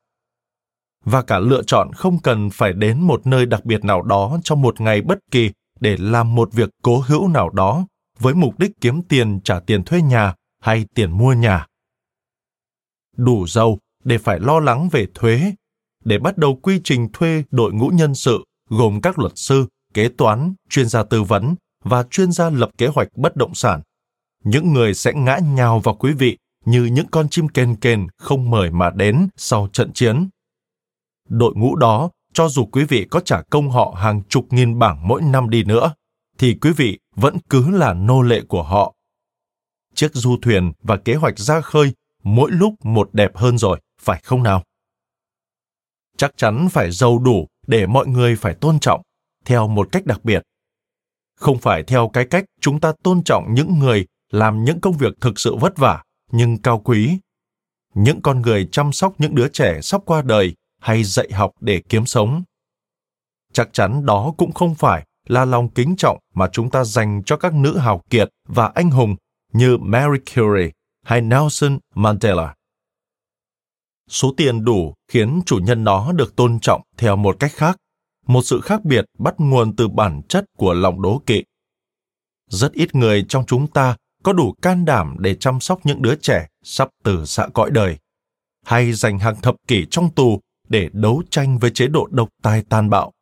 Và cả lựa chọn không cần phải đến một nơi đặc biệt nào đó trong một ngày bất kỳ để làm một việc cố hữu nào đó với mục đích kiếm tiền trả tiền thuê nhà hay tiền mua nhà. Đủ giàu để phải lo lắng về thuế, để bắt đầu quy trình thuê đội ngũ nhân sự gồm các luật sư, kế toán, chuyên gia tư vấn và chuyên gia lập kế hoạch bất động sản. Những người sẽ ngã nhào vào quý vị như những con chim kền kền không mời mà đến sau trận chiến. Đội ngũ đó cho dù quý vị có trả công họ hàng chục nghìn bảng mỗi năm đi nữa, thì quý vị vẫn cứ là nô lệ của họ. Chiếc du thuyền và kế hoạch ra khơi mỗi lúc một đẹp hơn rồi, phải không nào? Chắc chắn phải giàu đủ để mọi người phải tôn trọng, theo một cách đặc biệt. Không phải theo cái cách chúng ta tôn trọng những người làm những công việc thực sự vất vả, nhưng cao quý. Những con người chăm sóc những đứa trẻ sắp qua đời hay dạy học để kiếm sống. Chắc chắn đó cũng không phải là lòng kính trọng mà chúng ta dành cho các nữ hào kiệt và anh hùng như Mary Curie hay Nelson Mandela. Số tiền đủ khiến chủ nhân nó được tôn trọng theo một cách khác, một sự khác biệt bắt nguồn từ bản chất của lòng đố kỵ. Rất ít người trong chúng ta có đủ can đảm để chăm sóc những đứa trẻ sắp từ xạ cõi đời, hay dành hàng thập kỷ trong tù để đấu tranh với chế độ độc tài tàn bạo.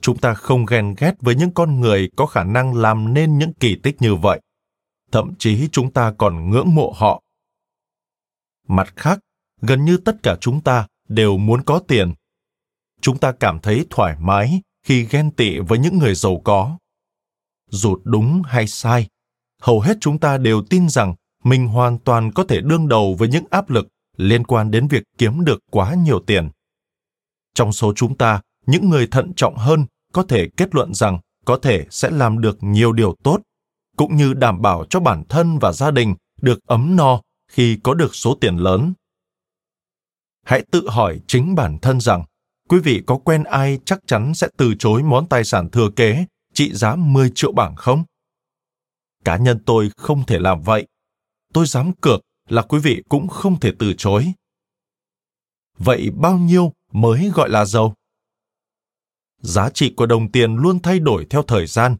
Chúng ta không ghen ghét với những con người có khả năng làm nên những kỳ tích như vậy. Thậm chí chúng ta còn ngưỡng mộ họ. Mặt khác, gần như tất cả chúng ta đều muốn có tiền. Chúng ta cảm thấy thoải mái khi ghen tị với những người giàu có. Dù đúng hay sai, hầu hết chúng ta đều tin rằng mình hoàn toàn có thể đương đầu với những áp lực liên quan đến việc kiếm được quá nhiều tiền. Trong số chúng ta, những người thận trọng hơn có thể kết luận rằng có thể sẽ làm được nhiều điều tốt, cũng như đảm bảo cho bản thân và gia đình được ấm no khi có được số tiền lớn. Hãy tự hỏi chính bản thân rằng, quý vị có quen ai chắc chắn sẽ từ chối món tài sản thừa kế trị giá 10 triệu bảng không? Cá nhân tôi không thể làm vậy. Tôi dám cược là quý vị cũng không thể từ chối. Vậy bao nhiêu mới gọi là giàu? Giá trị của đồng tiền luôn thay đổi theo thời gian,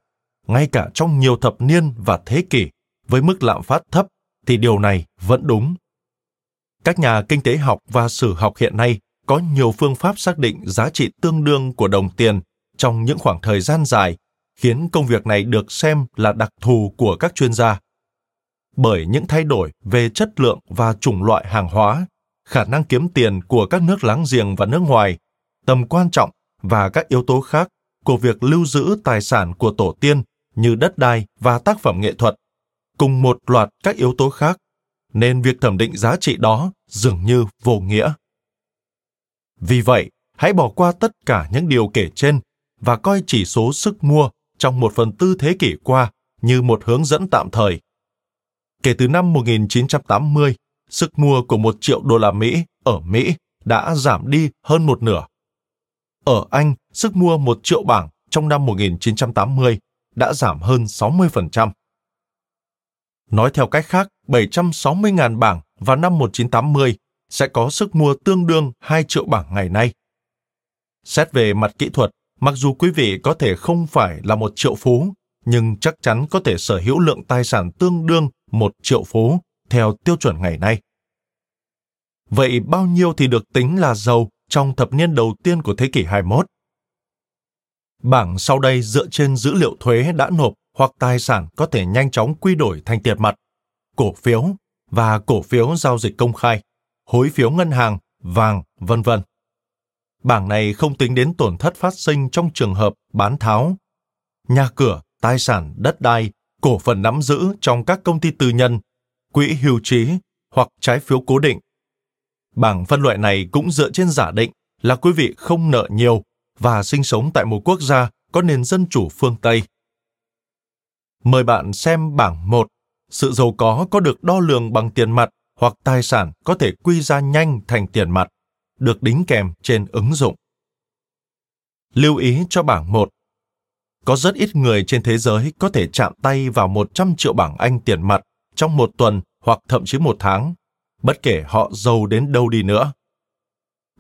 ngay cả trong nhiều thập niên và thế kỷ, với mức lạm phát thấp thì điều này vẫn đúng. Các nhà kinh tế học và sử học hiện nay có nhiều phương pháp xác định giá trị tương đương của đồng tiền trong những khoảng thời gian dài, khiến công việc này được xem là đặc thù của các chuyên gia. Bởi những thay đổi về chất lượng và chủng loại hàng hóa, khả năng kiếm tiền của các nước láng giềng và nước ngoài, tầm quan trọng và các yếu tố khác của việc lưu giữ tài sản của tổ tiên như đất đai và tác phẩm nghệ thuật, cùng một loạt các yếu tố khác, nên việc thẩm định giá trị đó dường như vô nghĩa. Vì vậy, hãy bỏ qua tất cả những điều kể trên và coi chỉ số sức mua trong một phần tư thế kỷ qua như một hướng dẫn tạm thời Kể từ năm 1980, sức mua của một triệu đô la Mỹ ở Mỹ đã giảm đi hơn một nửa. Ở Anh, sức mua một triệu bảng trong năm 1980 đã giảm hơn 60%. Nói theo cách khác, 760.000 bảng vào năm 1980 sẽ có sức mua tương đương 2 triệu bảng ngày nay. Xét về mặt kỹ thuật, mặc dù quý vị có thể không phải là một triệu phú, nhưng chắc chắn có thể sở hữu lượng tài sản tương đương một triệu phú theo tiêu chuẩn ngày nay. Vậy bao nhiêu thì được tính là giàu trong thập niên đầu tiên của thế kỷ 21? Bảng sau đây dựa trên dữ liệu thuế đã nộp hoặc tài sản có thể nhanh chóng quy đổi thành tiền mặt, cổ phiếu và cổ phiếu giao dịch công khai, hối phiếu ngân hàng, vàng, vân vân. Bảng này không tính đến tổn thất phát sinh trong trường hợp bán tháo, nhà cửa, tài sản, đất đai cổ phần nắm giữ trong các công ty tư nhân, quỹ hưu trí hoặc trái phiếu cố định. Bảng phân loại này cũng dựa trên giả định là quý vị không nợ nhiều và sinh sống tại một quốc gia có nền dân chủ phương Tây. Mời bạn xem bảng 1. Sự giàu có có được đo lường bằng tiền mặt hoặc tài sản có thể quy ra nhanh thành tiền mặt, được đính kèm trên ứng dụng. Lưu ý cho bảng 1 có rất ít người trên thế giới có thể chạm tay vào 100 triệu bảng Anh tiền mặt trong một tuần hoặc thậm chí một tháng, bất kể họ giàu đến đâu đi nữa.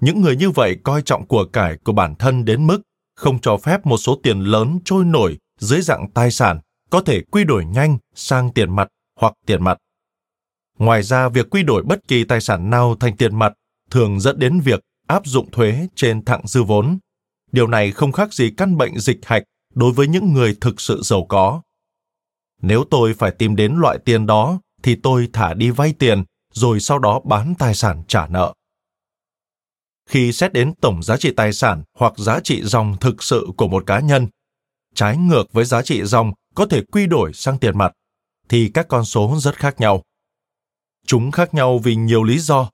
Những người như vậy coi trọng của cải của bản thân đến mức không cho phép một số tiền lớn trôi nổi dưới dạng tài sản có thể quy đổi nhanh sang tiền mặt hoặc tiền mặt. Ngoài ra, việc quy đổi bất kỳ tài sản nào thành tiền mặt thường dẫn đến việc áp dụng thuế trên thặng dư vốn. Điều này không khác gì căn bệnh dịch hạch đối với những người thực sự giàu có. Nếu tôi phải tìm đến loại tiền đó thì tôi thả đi vay tiền rồi sau đó bán tài sản trả nợ. Khi xét đến tổng giá trị tài sản hoặc giá trị dòng thực sự của một cá nhân, trái ngược với giá trị dòng có thể quy đổi sang tiền mặt, thì các con số rất khác nhau. Chúng khác nhau vì nhiều lý do.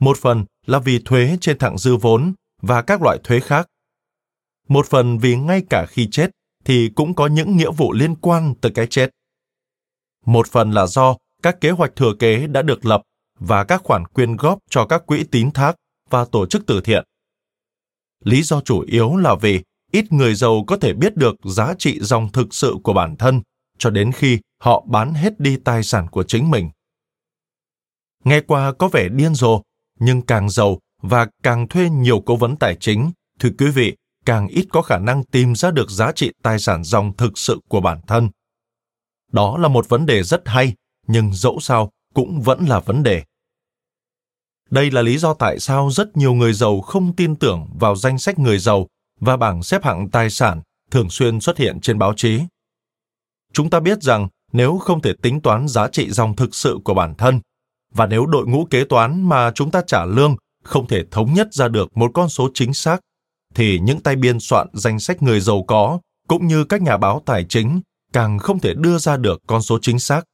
một phần là vì thuế trên thặng dư vốn và các loại thuế khác. Một phần vì ngay cả khi chết thì cũng có những nghĩa vụ liên quan tới cái chết. Một phần là do các kế hoạch thừa kế đã được lập và các khoản quyên góp cho các quỹ tín thác và tổ chức từ thiện. Lý do chủ yếu là vì ít người giàu có thể biết được giá trị dòng thực sự của bản thân cho đến khi họ bán hết đi tài sản của chính mình. Nghe qua có vẻ điên rồ, nhưng càng giàu và càng thuê nhiều cố vấn tài chính, thì quý vị càng ít có khả năng tìm ra được giá trị tài sản dòng thực sự của bản thân. Đó là một vấn đề rất hay, nhưng dẫu sao cũng vẫn là vấn đề. Đây là lý do tại sao rất nhiều người giàu không tin tưởng vào danh sách người giàu và bảng xếp hạng tài sản thường xuyên xuất hiện trên báo chí. Chúng ta biết rằng nếu không thể tính toán giá trị dòng thực sự của bản thân và nếu đội ngũ kế toán mà chúng ta trả lương không thể thống nhất ra được một con số chính xác thì những tay biên soạn danh sách người giàu có cũng như các nhà báo tài chính càng không thể đưa ra được con số chính xác.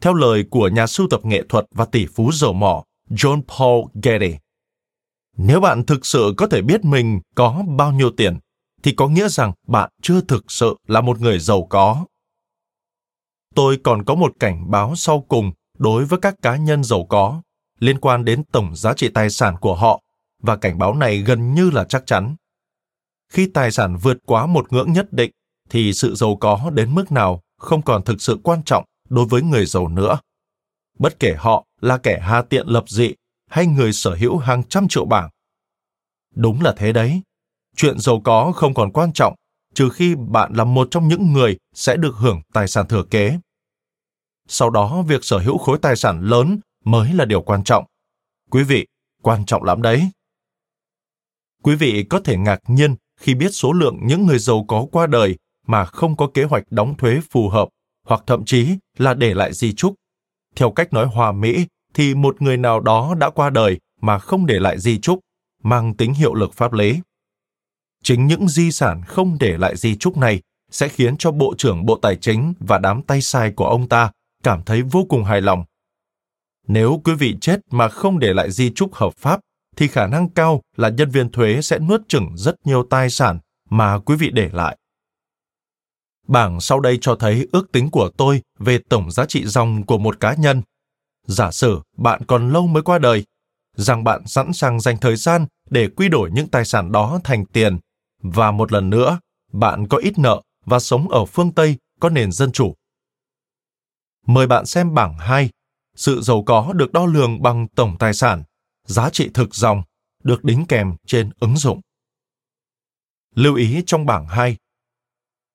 Theo lời của nhà sưu tập nghệ thuật và tỷ phú dầu mỏ John Paul Getty, nếu bạn thực sự có thể biết mình có bao nhiêu tiền, thì có nghĩa rằng bạn chưa thực sự là một người giàu có. Tôi còn có một cảnh báo sau cùng đối với các cá nhân giàu có liên quan đến tổng giá trị tài sản của họ và cảnh báo này gần như là chắc chắn. Khi tài sản vượt quá một ngưỡng nhất định thì sự giàu có đến mức nào không còn thực sự quan trọng đối với người giàu nữa. Bất kể họ là kẻ hà tiện lập dị hay người sở hữu hàng trăm triệu bảng. Đúng là thế đấy. Chuyện giàu có không còn quan trọng trừ khi bạn là một trong những người sẽ được hưởng tài sản thừa kế. Sau đó, việc sở hữu khối tài sản lớn mới là điều quan trọng. Quý vị, quan trọng lắm đấy. Quý vị có thể ngạc nhiên khi biết số lượng những người giàu có qua đời mà không có kế hoạch đóng thuế phù hợp hoặc thậm chí là để lại di chúc. Theo cách nói hòa mỹ thì một người nào đó đã qua đời mà không để lại di chúc, mang tính hiệu lực pháp lý. Chính những di sản không để lại di chúc này sẽ khiến cho Bộ trưởng Bộ Tài chính và đám tay sai của ông ta cảm thấy vô cùng hài lòng. Nếu quý vị chết mà không để lại di chúc hợp pháp, thì khả năng cao là nhân viên thuế sẽ nuốt chửng rất nhiều tài sản mà quý vị để lại. Bảng sau đây cho thấy ước tính của tôi về tổng giá trị dòng của một cá nhân. Giả sử bạn còn lâu mới qua đời, rằng bạn sẵn sàng dành thời gian để quy đổi những tài sản đó thành tiền và một lần nữa, bạn có ít nợ và sống ở phương Tây có nền dân chủ. Mời bạn xem bảng 2. Sự giàu có được đo lường bằng tổng tài sản, giá trị thực dòng, được đính kèm trên ứng dụng. Lưu ý trong bảng 2.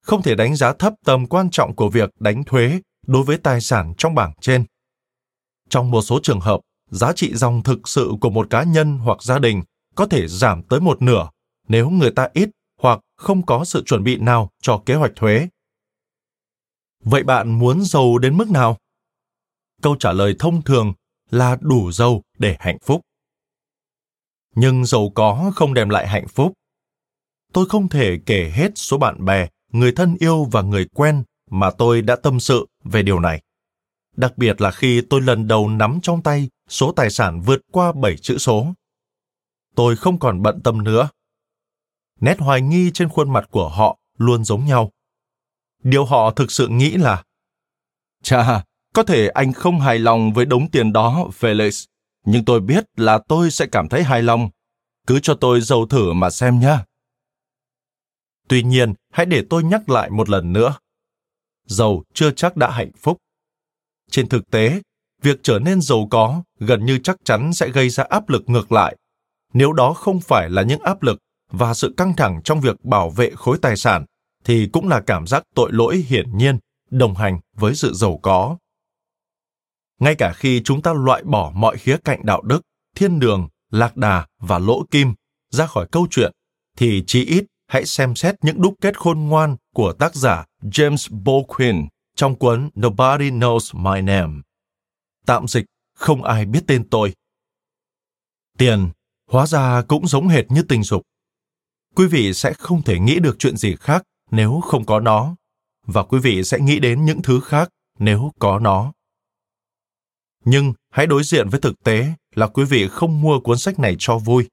Không thể đánh giá thấp tầm quan trọng của việc đánh thuế đối với tài sản trong bảng trên. Trong một số trường hợp, giá trị dòng thực sự của một cá nhân hoặc gia đình có thể giảm tới một nửa nếu người ta ít hoặc không có sự chuẩn bị nào cho kế hoạch thuế. Vậy bạn muốn giàu đến mức nào? Câu trả lời thông thường là đủ giàu để hạnh phúc. Nhưng giàu có không đem lại hạnh phúc. Tôi không thể kể hết số bạn bè, người thân yêu và người quen mà tôi đã tâm sự về điều này. Đặc biệt là khi tôi lần đầu nắm trong tay số tài sản vượt qua 7 chữ số. Tôi không còn bận tâm nữa. Nét hoài nghi trên khuôn mặt của họ luôn giống nhau. Điều họ thực sự nghĩ là Chà, có thể anh không hài lòng với đống tiền đó, Felix, nhưng tôi biết là tôi sẽ cảm thấy hài lòng. Cứ cho tôi dầu thử mà xem nhé. Tuy nhiên, hãy để tôi nhắc lại một lần nữa. Giàu chưa chắc đã hạnh phúc. Trên thực tế, việc trở nên giàu có gần như chắc chắn sẽ gây ra áp lực ngược lại. Nếu đó không phải là những áp lực và sự căng thẳng trong việc bảo vệ khối tài sản, thì cũng là cảm giác tội lỗi hiển nhiên đồng hành với sự giàu có. Ngay cả khi chúng ta loại bỏ mọi khía cạnh đạo đức, thiên đường, lạc đà và lỗ kim ra khỏi câu chuyện, thì chí ít hãy xem xét những đúc kết khôn ngoan của tác giả James bolquin trong cuốn Nobody Knows My Name. Tạm dịch, không ai biết tên tôi. Tiền, hóa ra cũng giống hệt như tình dục. Quý vị sẽ không thể nghĩ được chuyện gì khác nếu không có nó, và quý vị sẽ nghĩ đến những thứ khác nếu có nó. Nhưng hãy đối diện với thực tế là quý vị không mua cuốn sách này cho vui.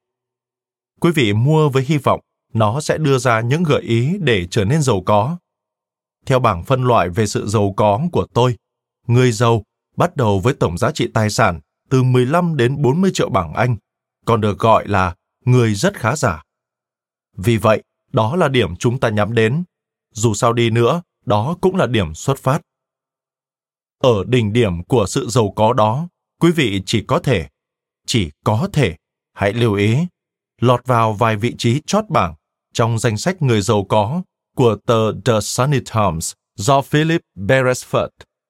Quý vị mua với hy vọng nó sẽ đưa ra những gợi ý để trở nên giàu có. Theo bảng phân loại về sự giàu có của tôi, người giàu bắt đầu với tổng giá trị tài sản từ 15 đến 40 triệu bảng Anh, còn được gọi là người rất khá giả. Vì vậy, đó là điểm chúng ta nhắm đến. Dù sao đi nữa, đó cũng là điểm xuất phát. Ở đỉnh điểm của sự giàu có đó, quý vị chỉ có thể, chỉ có thể, hãy lưu ý, lọt vào vài vị trí chót bảng trong danh sách người giàu có của tờ The Sunny Times do Philip Beresford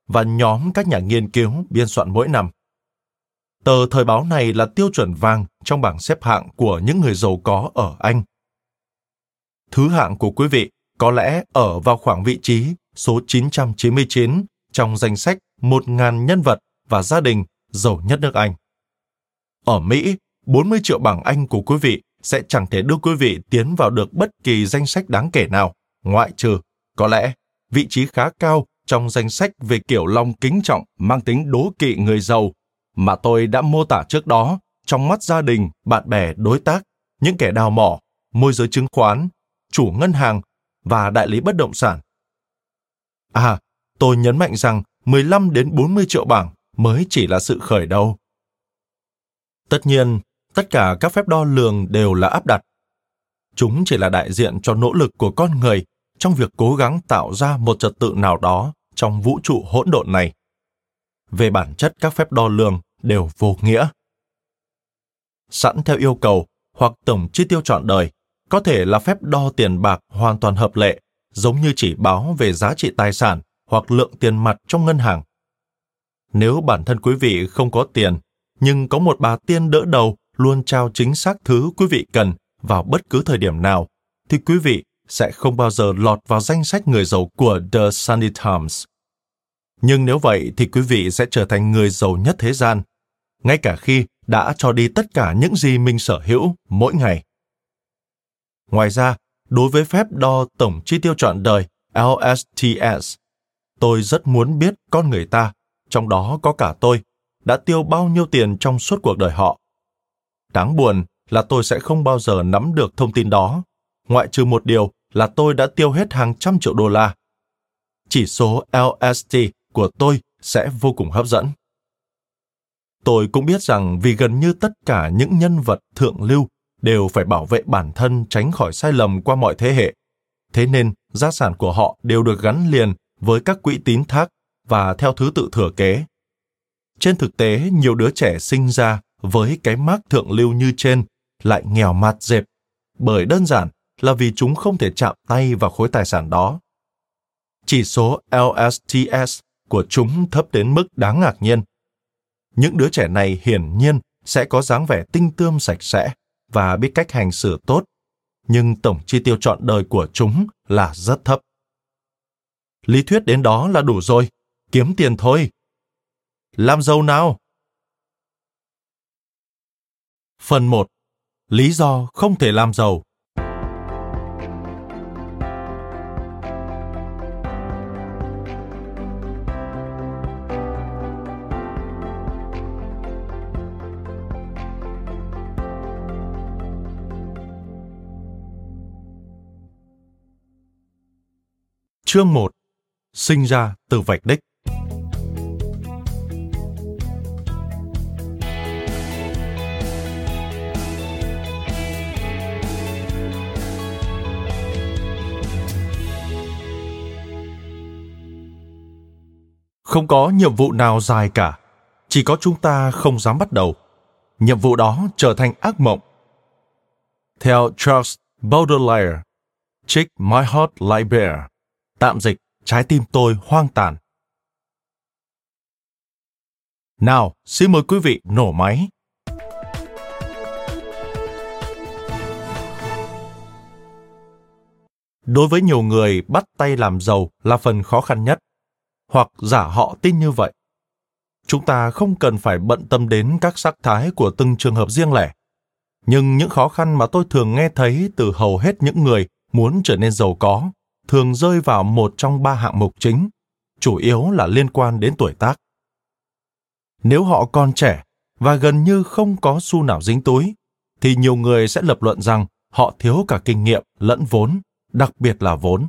và nhóm các nhà nghiên cứu biên soạn mỗi năm. Tờ thời báo này là tiêu chuẩn vàng trong bảng xếp hạng của những người giàu có ở Anh. Thứ hạng của quý vị có lẽ ở vào khoảng vị trí số 999 trong danh sách 1.000 nhân vật và gia đình giàu nhất nước Anh. Ở Mỹ, 40 triệu bảng Anh của quý vị sẽ chẳng thể đưa quý vị tiến vào được bất kỳ danh sách đáng kể nào, ngoại trừ, có lẽ, vị trí khá cao trong danh sách về kiểu long kính trọng mang tính đố kỵ người giàu mà tôi đã mô tả trước đó trong mắt gia đình, bạn bè, đối tác, những kẻ đào mỏ, môi giới chứng khoán, chủ ngân hàng và đại lý bất động sản. À, tôi nhấn mạnh rằng 15 đến 40 triệu bảng mới chỉ là sự khởi đầu. Tất nhiên, tất cả các phép đo lường đều là áp đặt. Chúng chỉ là đại diện cho nỗ lực của con người trong việc cố gắng tạo ra một trật tự nào đó trong vũ trụ hỗn độn này. Về bản chất các phép đo lường đều vô nghĩa. Sẵn theo yêu cầu hoặc tổng chi tiêu trọn đời có thể là phép đo tiền bạc hoàn toàn hợp lệ, giống như chỉ báo về giá trị tài sản hoặc lượng tiền mặt trong ngân hàng. Nếu bản thân quý vị không có tiền, nhưng có một bà tiên đỡ đầu luôn trao chính xác thứ quý vị cần vào bất cứ thời điểm nào, thì quý vị sẽ không bao giờ lọt vào danh sách người giàu của The Sunday Times. Nhưng nếu vậy thì quý vị sẽ trở thành người giàu nhất thế gian, ngay cả khi đã cho đi tất cả những gì mình sở hữu mỗi ngày. Ngoài ra, đối với phép đo tổng chi tiêu trọn đời LSTS, tôi rất muốn biết con người ta, trong đó có cả tôi, đã tiêu bao nhiêu tiền trong suốt cuộc đời họ. Đáng buồn là tôi sẽ không bao giờ nắm được thông tin đó, ngoại trừ một điều là tôi đã tiêu hết hàng trăm triệu đô la. Chỉ số LST của tôi sẽ vô cùng hấp dẫn. Tôi cũng biết rằng vì gần như tất cả những nhân vật thượng lưu đều phải bảo vệ bản thân tránh khỏi sai lầm qua mọi thế hệ. Thế nên, gia sản của họ đều được gắn liền với các quỹ tín thác và theo thứ tự thừa kế. Trên thực tế, nhiều đứa trẻ sinh ra với cái mác thượng lưu như trên lại nghèo mạt dẹp, bởi đơn giản là vì chúng không thể chạm tay vào khối tài sản đó. Chỉ số LSTS của chúng thấp đến mức đáng ngạc nhiên. Những đứa trẻ này hiển nhiên sẽ có dáng vẻ tinh tươm sạch sẽ và biết cách hành xử tốt, nhưng tổng chi tiêu trọn đời của chúng là rất thấp. Lý thuyết đến đó là đủ rồi, kiếm tiền thôi. Làm giàu nào? Phần 1. Lý do không thể làm giàu Chương 1 Sinh ra từ vạch đích Không có nhiệm vụ nào dài cả, chỉ có chúng ta không dám bắt đầu. Nhiệm vụ đó trở thành ác mộng. Theo Charles Baudelaire, check My Heart Like Bear, Tạm dịch, trái tim tôi hoang tàn. Nào, xin mời quý vị nổ máy. Đối với nhiều người, bắt tay làm giàu là phần khó khăn nhất, hoặc giả họ tin như vậy. Chúng ta không cần phải bận tâm đến các sắc thái của từng trường hợp riêng lẻ. Nhưng những khó khăn mà tôi thường nghe thấy từ hầu hết những người muốn trở nên giàu có thường rơi vào một trong ba hạng mục chính, chủ yếu là liên quan đến tuổi tác. Nếu họ còn trẻ và gần như không có xu nào dính túi, thì nhiều người sẽ lập luận rằng họ thiếu cả kinh nghiệm lẫn vốn, đặc biệt là vốn.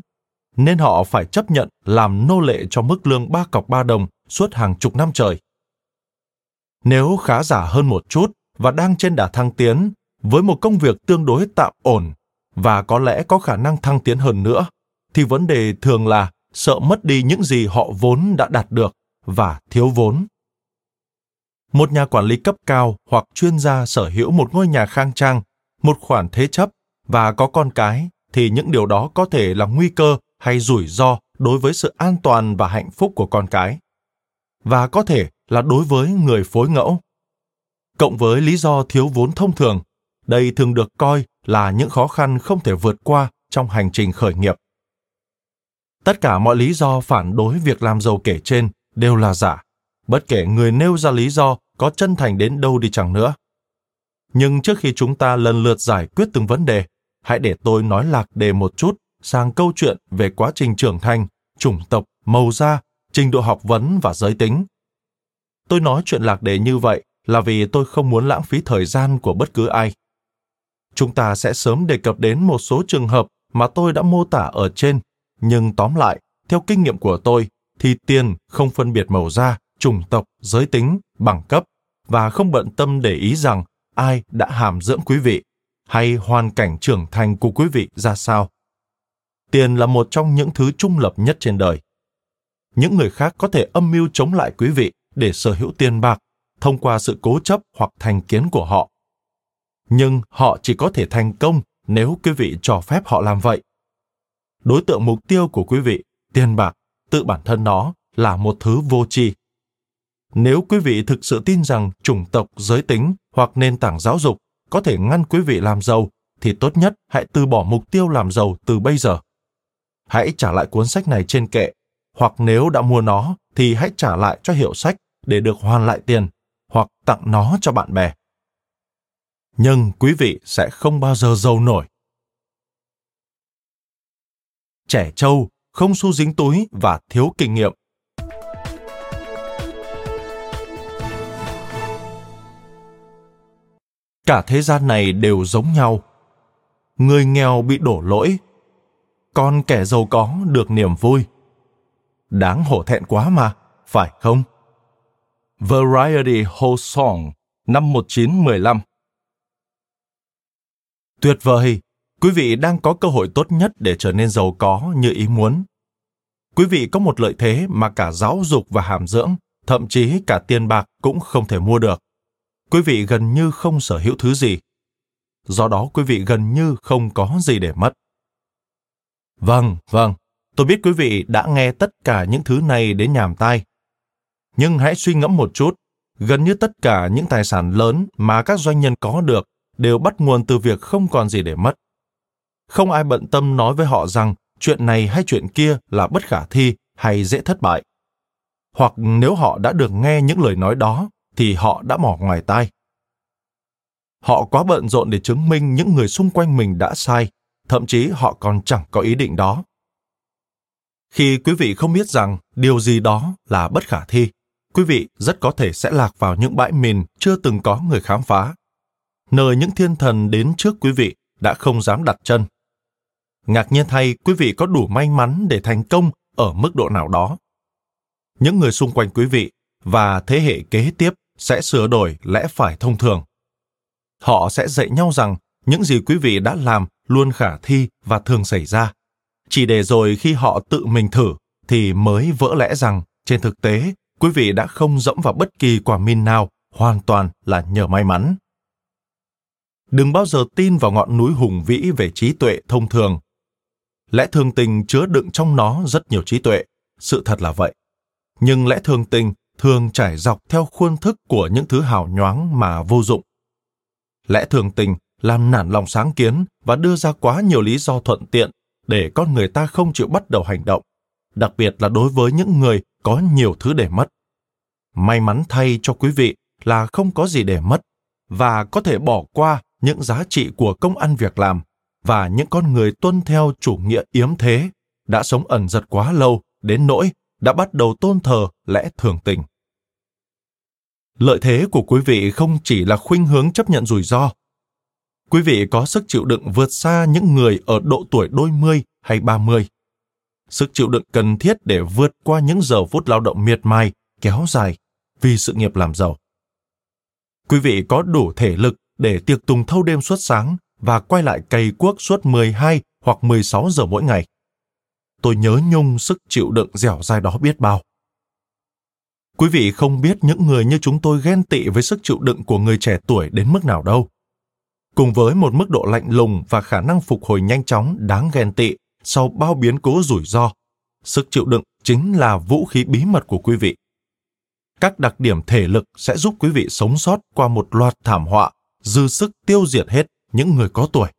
Nên họ phải chấp nhận làm nô lệ cho mức lương ba cọc ba đồng suốt hàng chục năm trời. Nếu khá giả hơn một chút và đang trên đà thăng tiến, với một công việc tương đối tạm ổn và có lẽ có khả năng thăng tiến hơn nữa, thì vấn đề thường là sợ mất đi những gì họ vốn đã đạt được và thiếu vốn. Một nhà quản lý cấp cao hoặc chuyên gia sở hữu một ngôi nhà khang trang, một khoản thế chấp và có con cái thì những điều đó có thể là nguy cơ hay rủi ro đối với sự an toàn và hạnh phúc của con cái. Và có thể là đối với người phối ngẫu. Cộng với lý do thiếu vốn thông thường đây thường được coi là những khó khăn không thể vượt qua trong hành trình khởi nghiệp tất cả mọi lý do phản đối việc làm giàu kể trên đều là giả. Bất kể người nêu ra lý do có chân thành đến đâu đi chẳng nữa. Nhưng trước khi chúng ta lần lượt giải quyết từng vấn đề, hãy để tôi nói lạc đề một chút sang câu chuyện về quá trình trưởng thành, chủng tộc, màu da, trình độ học vấn và giới tính. Tôi nói chuyện lạc đề như vậy là vì tôi không muốn lãng phí thời gian của bất cứ ai. Chúng ta sẽ sớm đề cập đến một số trường hợp mà tôi đã mô tả ở trên nhưng tóm lại, theo kinh nghiệm của tôi, thì tiền không phân biệt màu da, chủng tộc, giới tính, bằng cấp, và không bận tâm để ý rằng ai đã hàm dưỡng quý vị hay hoàn cảnh trưởng thành của quý vị ra sao. Tiền là một trong những thứ trung lập nhất trên đời. Những người khác có thể âm mưu chống lại quý vị để sở hữu tiền bạc thông qua sự cố chấp hoặc thành kiến của họ. Nhưng họ chỉ có thể thành công nếu quý vị cho phép họ làm vậy đối tượng mục tiêu của quý vị, tiền bạc, tự bản thân nó là một thứ vô tri. Nếu quý vị thực sự tin rằng chủng tộc, giới tính hoặc nền tảng giáo dục có thể ngăn quý vị làm giàu, thì tốt nhất hãy từ bỏ mục tiêu làm giàu từ bây giờ. Hãy trả lại cuốn sách này trên kệ, hoặc nếu đã mua nó thì hãy trả lại cho hiệu sách để được hoàn lại tiền hoặc tặng nó cho bạn bè. Nhưng quý vị sẽ không bao giờ giàu nổi trẻ trâu, không xu dính túi và thiếu kinh nghiệm. Cả thế gian này đều giống nhau. Người nghèo bị đổ lỗi còn kẻ giàu có được niềm vui. Đáng hổ thẹn quá mà, phải không? Variety Whole Song, năm 1915 Tuyệt vời! Quý vị đang có cơ hội tốt nhất để trở nên giàu có như ý muốn. Quý vị có một lợi thế mà cả giáo dục và hàm dưỡng, thậm chí cả tiền bạc cũng không thể mua được. Quý vị gần như không sở hữu thứ gì. Do đó quý vị gần như không có gì để mất. Vâng vâng. Tôi biết quý vị đã nghe tất cả những thứ này đến nhàm tai. Nhưng hãy suy ngẫm một chút. Gần như tất cả những tài sản lớn mà các doanh nhân có được đều bắt nguồn từ việc không còn gì để mất không ai bận tâm nói với họ rằng chuyện này hay chuyện kia là bất khả thi hay dễ thất bại hoặc nếu họ đã được nghe những lời nói đó thì họ đã mỏ ngoài tai. Họ quá bận rộn để chứng minh những người xung quanh mình đã sai, thậm chí họ còn chẳng có ý định đó. Khi quý vị không biết rằng điều gì đó là bất khả thi, quý vị rất có thể sẽ lạc vào những bãi mìn chưa từng có người khám phá, nơi những thiên thần đến trước quý vị đã không dám đặt chân. Ngạc nhiên thay, quý vị có đủ may mắn để thành công ở mức độ nào đó. Những người xung quanh quý vị và thế hệ kế tiếp sẽ sửa đổi lẽ phải thông thường. Họ sẽ dạy nhau rằng những gì quý vị đã làm luôn khả thi và thường xảy ra. Chỉ để rồi khi họ tự mình thử thì mới vỡ lẽ rằng trên thực tế quý vị đã không dẫm vào bất kỳ quả min nào hoàn toàn là nhờ may mắn. Đừng bao giờ tin vào ngọn núi hùng vĩ về trí tuệ thông thường. Lẽ thường tình chứa đựng trong nó rất nhiều trí tuệ, sự thật là vậy. Nhưng lẽ thường tình thường trải dọc theo khuôn thức của những thứ hào nhoáng mà vô dụng. Lẽ thường tình làm nản lòng sáng kiến và đưa ra quá nhiều lý do thuận tiện để con người ta không chịu bắt đầu hành động, đặc biệt là đối với những người có nhiều thứ để mất. May mắn thay cho quý vị là không có gì để mất và có thể bỏ qua những giá trị của công ăn việc làm và những con người tuân theo chủ nghĩa yếm thế đã sống ẩn giật quá lâu đến nỗi đã bắt đầu tôn thờ lẽ thường tình. Lợi thế của quý vị không chỉ là khuynh hướng chấp nhận rủi ro. Quý vị có sức chịu đựng vượt xa những người ở độ tuổi đôi mươi hay ba mươi. Sức chịu đựng cần thiết để vượt qua những giờ phút lao động miệt mài, kéo dài vì sự nghiệp làm giàu. Quý vị có đủ thể lực để tiệc tùng thâu đêm suốt sáng và quay lại cày cuốc suốt 12 hoặc 16 giờ mỗi ngày. Tôi nhớ nhung sức chịu đựng dẻo dai đó biết bao. Quý vị không biết những người như chúng tôi ghen tị với sức chịu đựng của người trẻ tuổi đến mức nào đâu. Cùng với một mức độ lạnh lùng và khả năng phục hồi nhanh chóng đáng ghen tị sau bao biến cố rủi ro, sức chịu đựng chính là vũ khí bí mật của quý vị. Các đặc điểm thể lực sẽ giúp quý vị sống sót qua một loạt thảm họa, dư sức tiêu diệt hết những người có tuổi.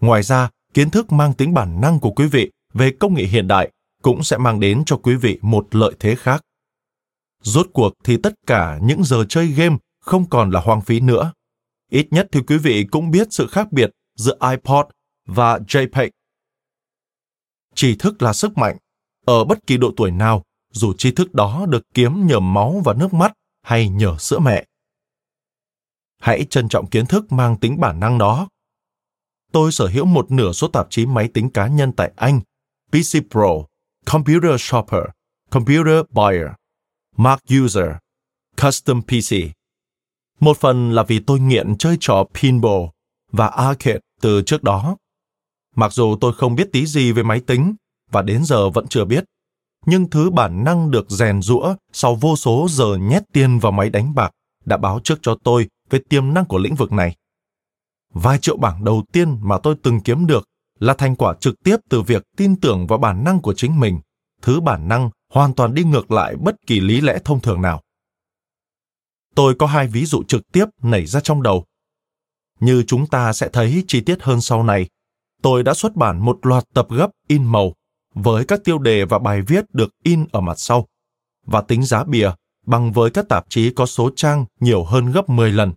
Ngoài ra, kiến thức mang tính bản năng của quý vị về công nghệ hiện đại cũng sẽ mang đến cho quý vị một lợi thế khác. Rốt cuộc thì tất cả những giờ chơi game không còn là hoang phí nữa. Ít nhất thì quý vị cũng biết sự khác biệt giữa iPod và JPEG. Tri thức là sức mạnh. Ở bất kỳ độ tuổi nào, dù tri thức đó được kiếm nhờ máu và nước mắt hay nhờ sữa mẹ. Hãy trân trọng kiến thức mang tính bản năng đó. Tôi sở hữu một nửa số tạp chí máy tính cá nhân tại Anh, PC Pro, Computer Shopper, Computer Buyer, Mac User, Custom PC. Một phần là vì tôi nghiện chơi trò pinball và arcade từ trước đó. Mặc dù tôi không biết tí gì về máy tính và đến giờ vẫn chưa biết, nhưng thứ bản năng được rèn rũa sau vô số giờ nhét tiền vào máy đánh bạc đã báo trước cho tôi về tiềm năng của lĩnh vực này. Vài triệu bảng đầu tiên mà tôi từng kiếm được là thành quả trực tiếp từ việc tin tưởng vào bản năng của chính mình, thứ bản năng hoàn toàn đi ngược lại bất kỳ lý lẽ thông thường nào. Tôi có hai ví dụ trực tiếp nảy ra trong đầu. Như chúng ta sẽ thấy chi tiết hơn sau này, tôi đã xuất bản một loạt tập gấp in màu với các tiêu đề và bài viết được in ở mặt sau và tính giá bìa bằng với các tạp chí có số trang nhiều hơn gấp 10 lần.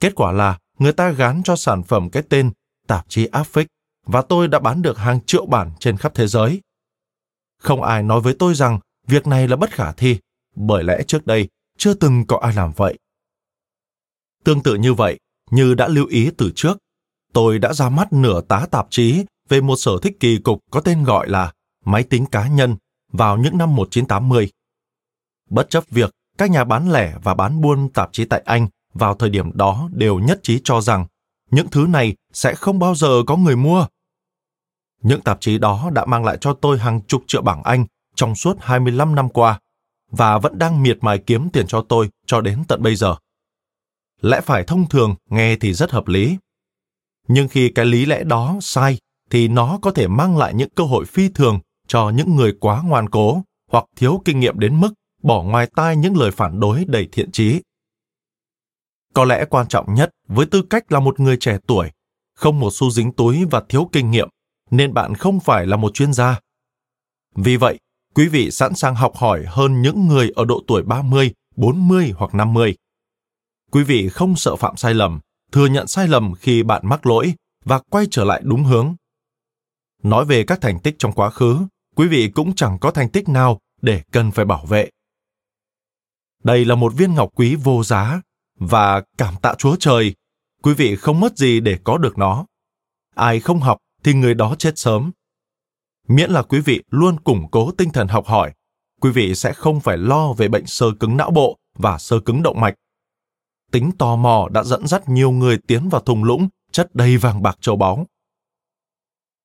Kết quả là người ta gán cho sản phẩm cái tên tạp chí affix và tôi đã bán được hàng triệu bản trên khắp thế giới. Không ai nói với tôi rằng việc này là bất khả thi, bởi lẽ trước đây chưa từng có ai làm vậy. Tương tự như vậy, như đã lưu ý từ trước, tôi đã ra mắt nửa tá tạp chí về một sở thích kỳ cục có tên gọi là máy tính cá nhân vào những năm 1980. Bất chấp việc, các nhà bán lẻ và bán buôn tạp chí tại Anh vào thời điểm đó đều nhất trí cho rằng những thứ này sẽ không bao giờ có người mua. Những tạp chí đó đã mang lại cho tôi hàng chục triệu bảng Anh trong suốt 25 năm qua và vẫn đang miệt mài kiếm tiền cho tôi cho đến tận bây giờ. Lẽ phải thông thường nghe thì rất hợp lý. Nhưng khi cái lý lẽ đó sai thì nó có thể mang lại những cơ hội phi thường cho những người quá ngoan cố hoặc thiếu kinh nghiệm đến mức bỏ ngoài tai những lời phản đối đầy thiện chí. Có lẽ quan trọng nhất với tư cách là một người trẻ tuổi, không một xu dính túi và thiếu kinh nghiệm, nên bạn không phải là một chuyên gia. Vì vậy, quý vị sẵn sàng học hỏi hơn những người ở độ tuổi 30, 40 hoặc 50. Quý vị không sợ phạm sai lầm, thừa nhận sai lầm khi bạn mắc lỗi và quay trở lại đúng hướng. Nói về các thành tích trong quá khứ, quý vị cũng chẳng có thành tích nào để cần phải bảo vệ. Đây là một viên ngọc quý vô giá và cảm tạ Chúa Trời, quý vị không mất gì để có được nó. Ai không học thì người đó chết sớm. Miễn là quý vị luôn củng cố tinh thần học hỏi, quý vị sẽ không phải lo về bệnh sơ cứng não bộ và sơ cứng động mạch. Tính tò mò đã dẫn dắt nhiều người tiến vào thung lũng chất đầy vàng bạc châu báu.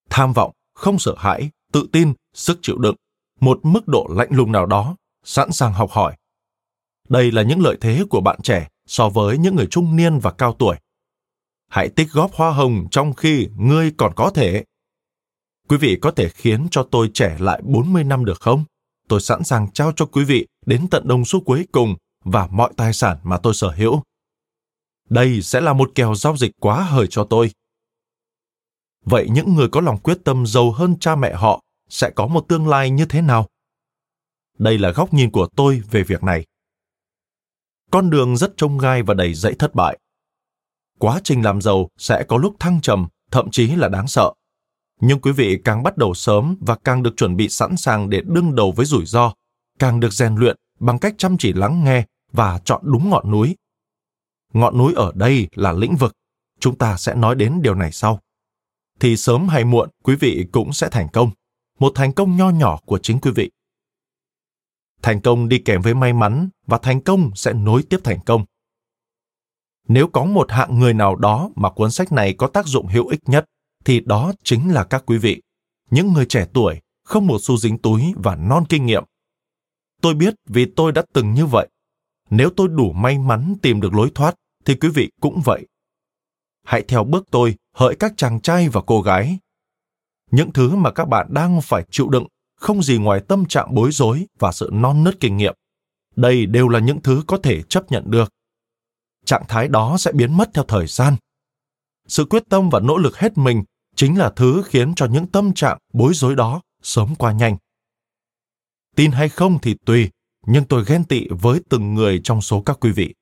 Tham vọng, không sợ hãi, tự tin, sức chịu đựng, một mức độ lạnh lùng nào đó, sẵn sàng học hỏi. Đây là những lợi thế của bạn trẻ so với những người trung niên và cao tuổi. Hãy tích góp hoa hồng trong khi ngươi còn có thể. Quý vị có thể khiến cho tôi trẻ lại 40 năm được không? Tôi sẵn sàng trao cho quý vị đến tận đồng số cuối cùng và mọi tài sản mà tôi sở hữu. Đây sẽ là một kèo giao dịch quá hời cho tôi. Vậy những người có lòng quyết tâm giàu hơn cha mẹ họ sẽ có một tương lai như thế nào? Đây là góc nhìn của tôi về việc này. Con đường rất trông gai và đầy dẫy thất bại. Quá trình làm giàu sẽ có lúc thăng trầm, thậm chí là đáng sợ. Nhưng quý vị càng bắt đầu sớm và càng được chuẩn bị sẵn sàng để đương đầu với rủi ro, càng được rèn luyện bằng cách chăm chỉ lắng nghe và chọn đúng ngọn núi. Ngọn núi ở đây là lĩnh vực. Chúng ta sẽ nói đến điều này sau. Thì sớm hay muộn, quý vị cũng sẽ thành công. Một thành công nho nhỏ của chính quý vị. Thành công đi kèm với may mắn và thành công sẽ nối tiếp thành công. Nếu có một hạng người nào đó mà cuốn sách này có tác dụng hữu ích nhất, thì đó chính là các quý vị, những người trẻ tuổi, không một xu dính túi và non kinh nghiệm. Tôi biết vì tôi đã từng như vậy. Nếu tôi đủ may mắn tìm được lối thoát, thì quý vị cũng vậy. Hãy theo bước tôi, hỡi các chàng trai và cô gái. Những thứ mà các bạn đang phải chịu đựng không gì ngoài tâm trạng bối rối và sự non nớt kinh nghiệm. Đây đều là những thứ có thể chấp nhận được. Trạng thái đó sẽ biến mất theo thời gian. Sự quyết tâm và nỗ lực hết mình chính là thứ khiến cho những tâm trạng bối rối đó sớm qua nhanh. Tin hay không thì tùy, nhưng tôi ghen tị với từng người trong số các quý vị.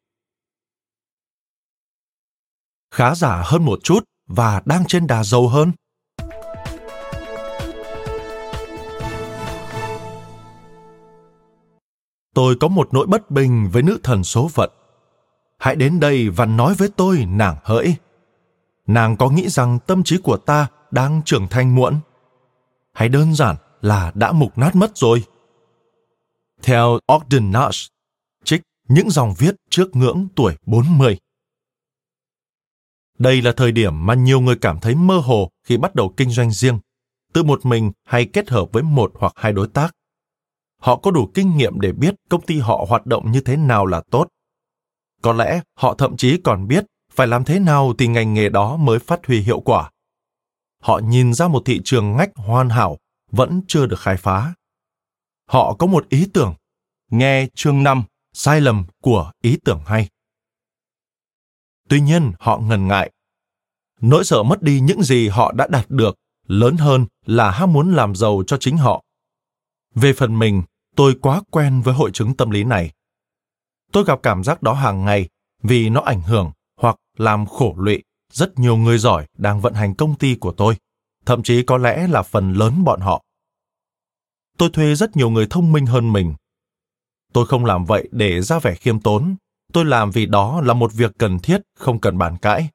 Khá giả hơn một chút và đang trên đà giàu hơn. Tôi có một nỗi bất bình với nữ thần số phận. Hãy đến đây và nói với tôi nàng hỡi. Nàng có nghĩ rằng tâm trí của ta đang trưởng thành muộn? Hay đơn giản là đã mục nát mất rồi? Theo Ogden Nash, trích những dòng viết trước ngưỡng tuổi 40. Đây là thời điểm mà nhiều người cảm thấy mơ hồ khi bắt đầu kinh doanh riêng, tự một mình hay kết hợp với một hoặc hai đối tác. Họ có đủ kinh nghiệm để biết công ty họ hoạt động như thế nào là tốt. Có lẽ họ thậm chí còn biết phải làm thế nào thì ngành nghề đó mới phát huy hiệu quả. Họ nhìn ra một thị trường ngách hoàn hảo vẫn chưa được khai phá. Họ có một ý tưởng, nghe chương 5, sai lầm của ý tưởng hay. Tuy nhiên, họ ngần ngại. Nỗi sợ mất đi những gì họ đã đạt được lớn hơn là ham muốn làm giàu cho chính họ. Về phần mình, tôi quá quen với hội chứng tâm lý này. Tôi gặp cảm giác đó hàng ngày vì nó ảnh hưởng hoặc làm khổ lụy rất nhiều người giỏi đang vận hành công ty của tôi, thậm chí có lẽ là phần lớn bọn họ. Tôi thuê rất nhiều người thông minh hơn mình. Tôi không làm vậy để ra vẻ khiêm tốn, tôi làm vì đó là một việc cần thiết, không cần bàn cãi.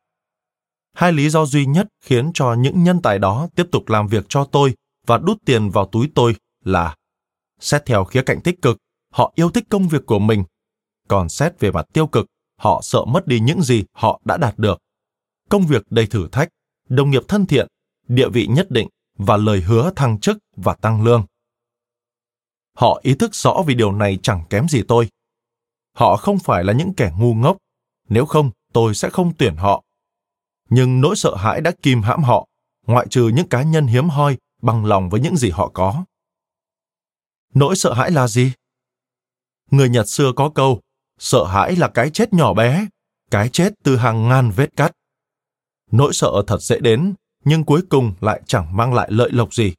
Hai lý do duy nhất khiến cho những nhân tài đó tiếp tục làm việc cho tôi và đút tiền vào túi tôi là xét theo khía cạnh tích cực, họ yêu thích công việc của mình. Còn xét về mặt tiêu cực, họ sợ mất đi những gì họ đã đạt được. Công việc đầy thử thách, đồng nghiệp thân thiện, địa vị nhất định và lời hứa thăng chức và tăng lương. Họ ý thức rõ vì điều này chẳng kém gì tôi. Họ không phải là những kẻ ngu ngốc, nếu không tôi sẽ không tuyển họ. Nhưng nỗi sợ hãi đã kìm hãm họ, ngoại trừ những cá nhân hiếm hoi bằng lòng với những gì họ có. Nỗi sợ hãi là gì? Người Nhật xưa có câu, sợ hãi là cái chết nhỏ bé, cái chết từ hàng ngàn vết cắt. Nỗi sợ thật dễ đến, nhưng cuối cùng lại chẳng mang lại lợi lộc gì.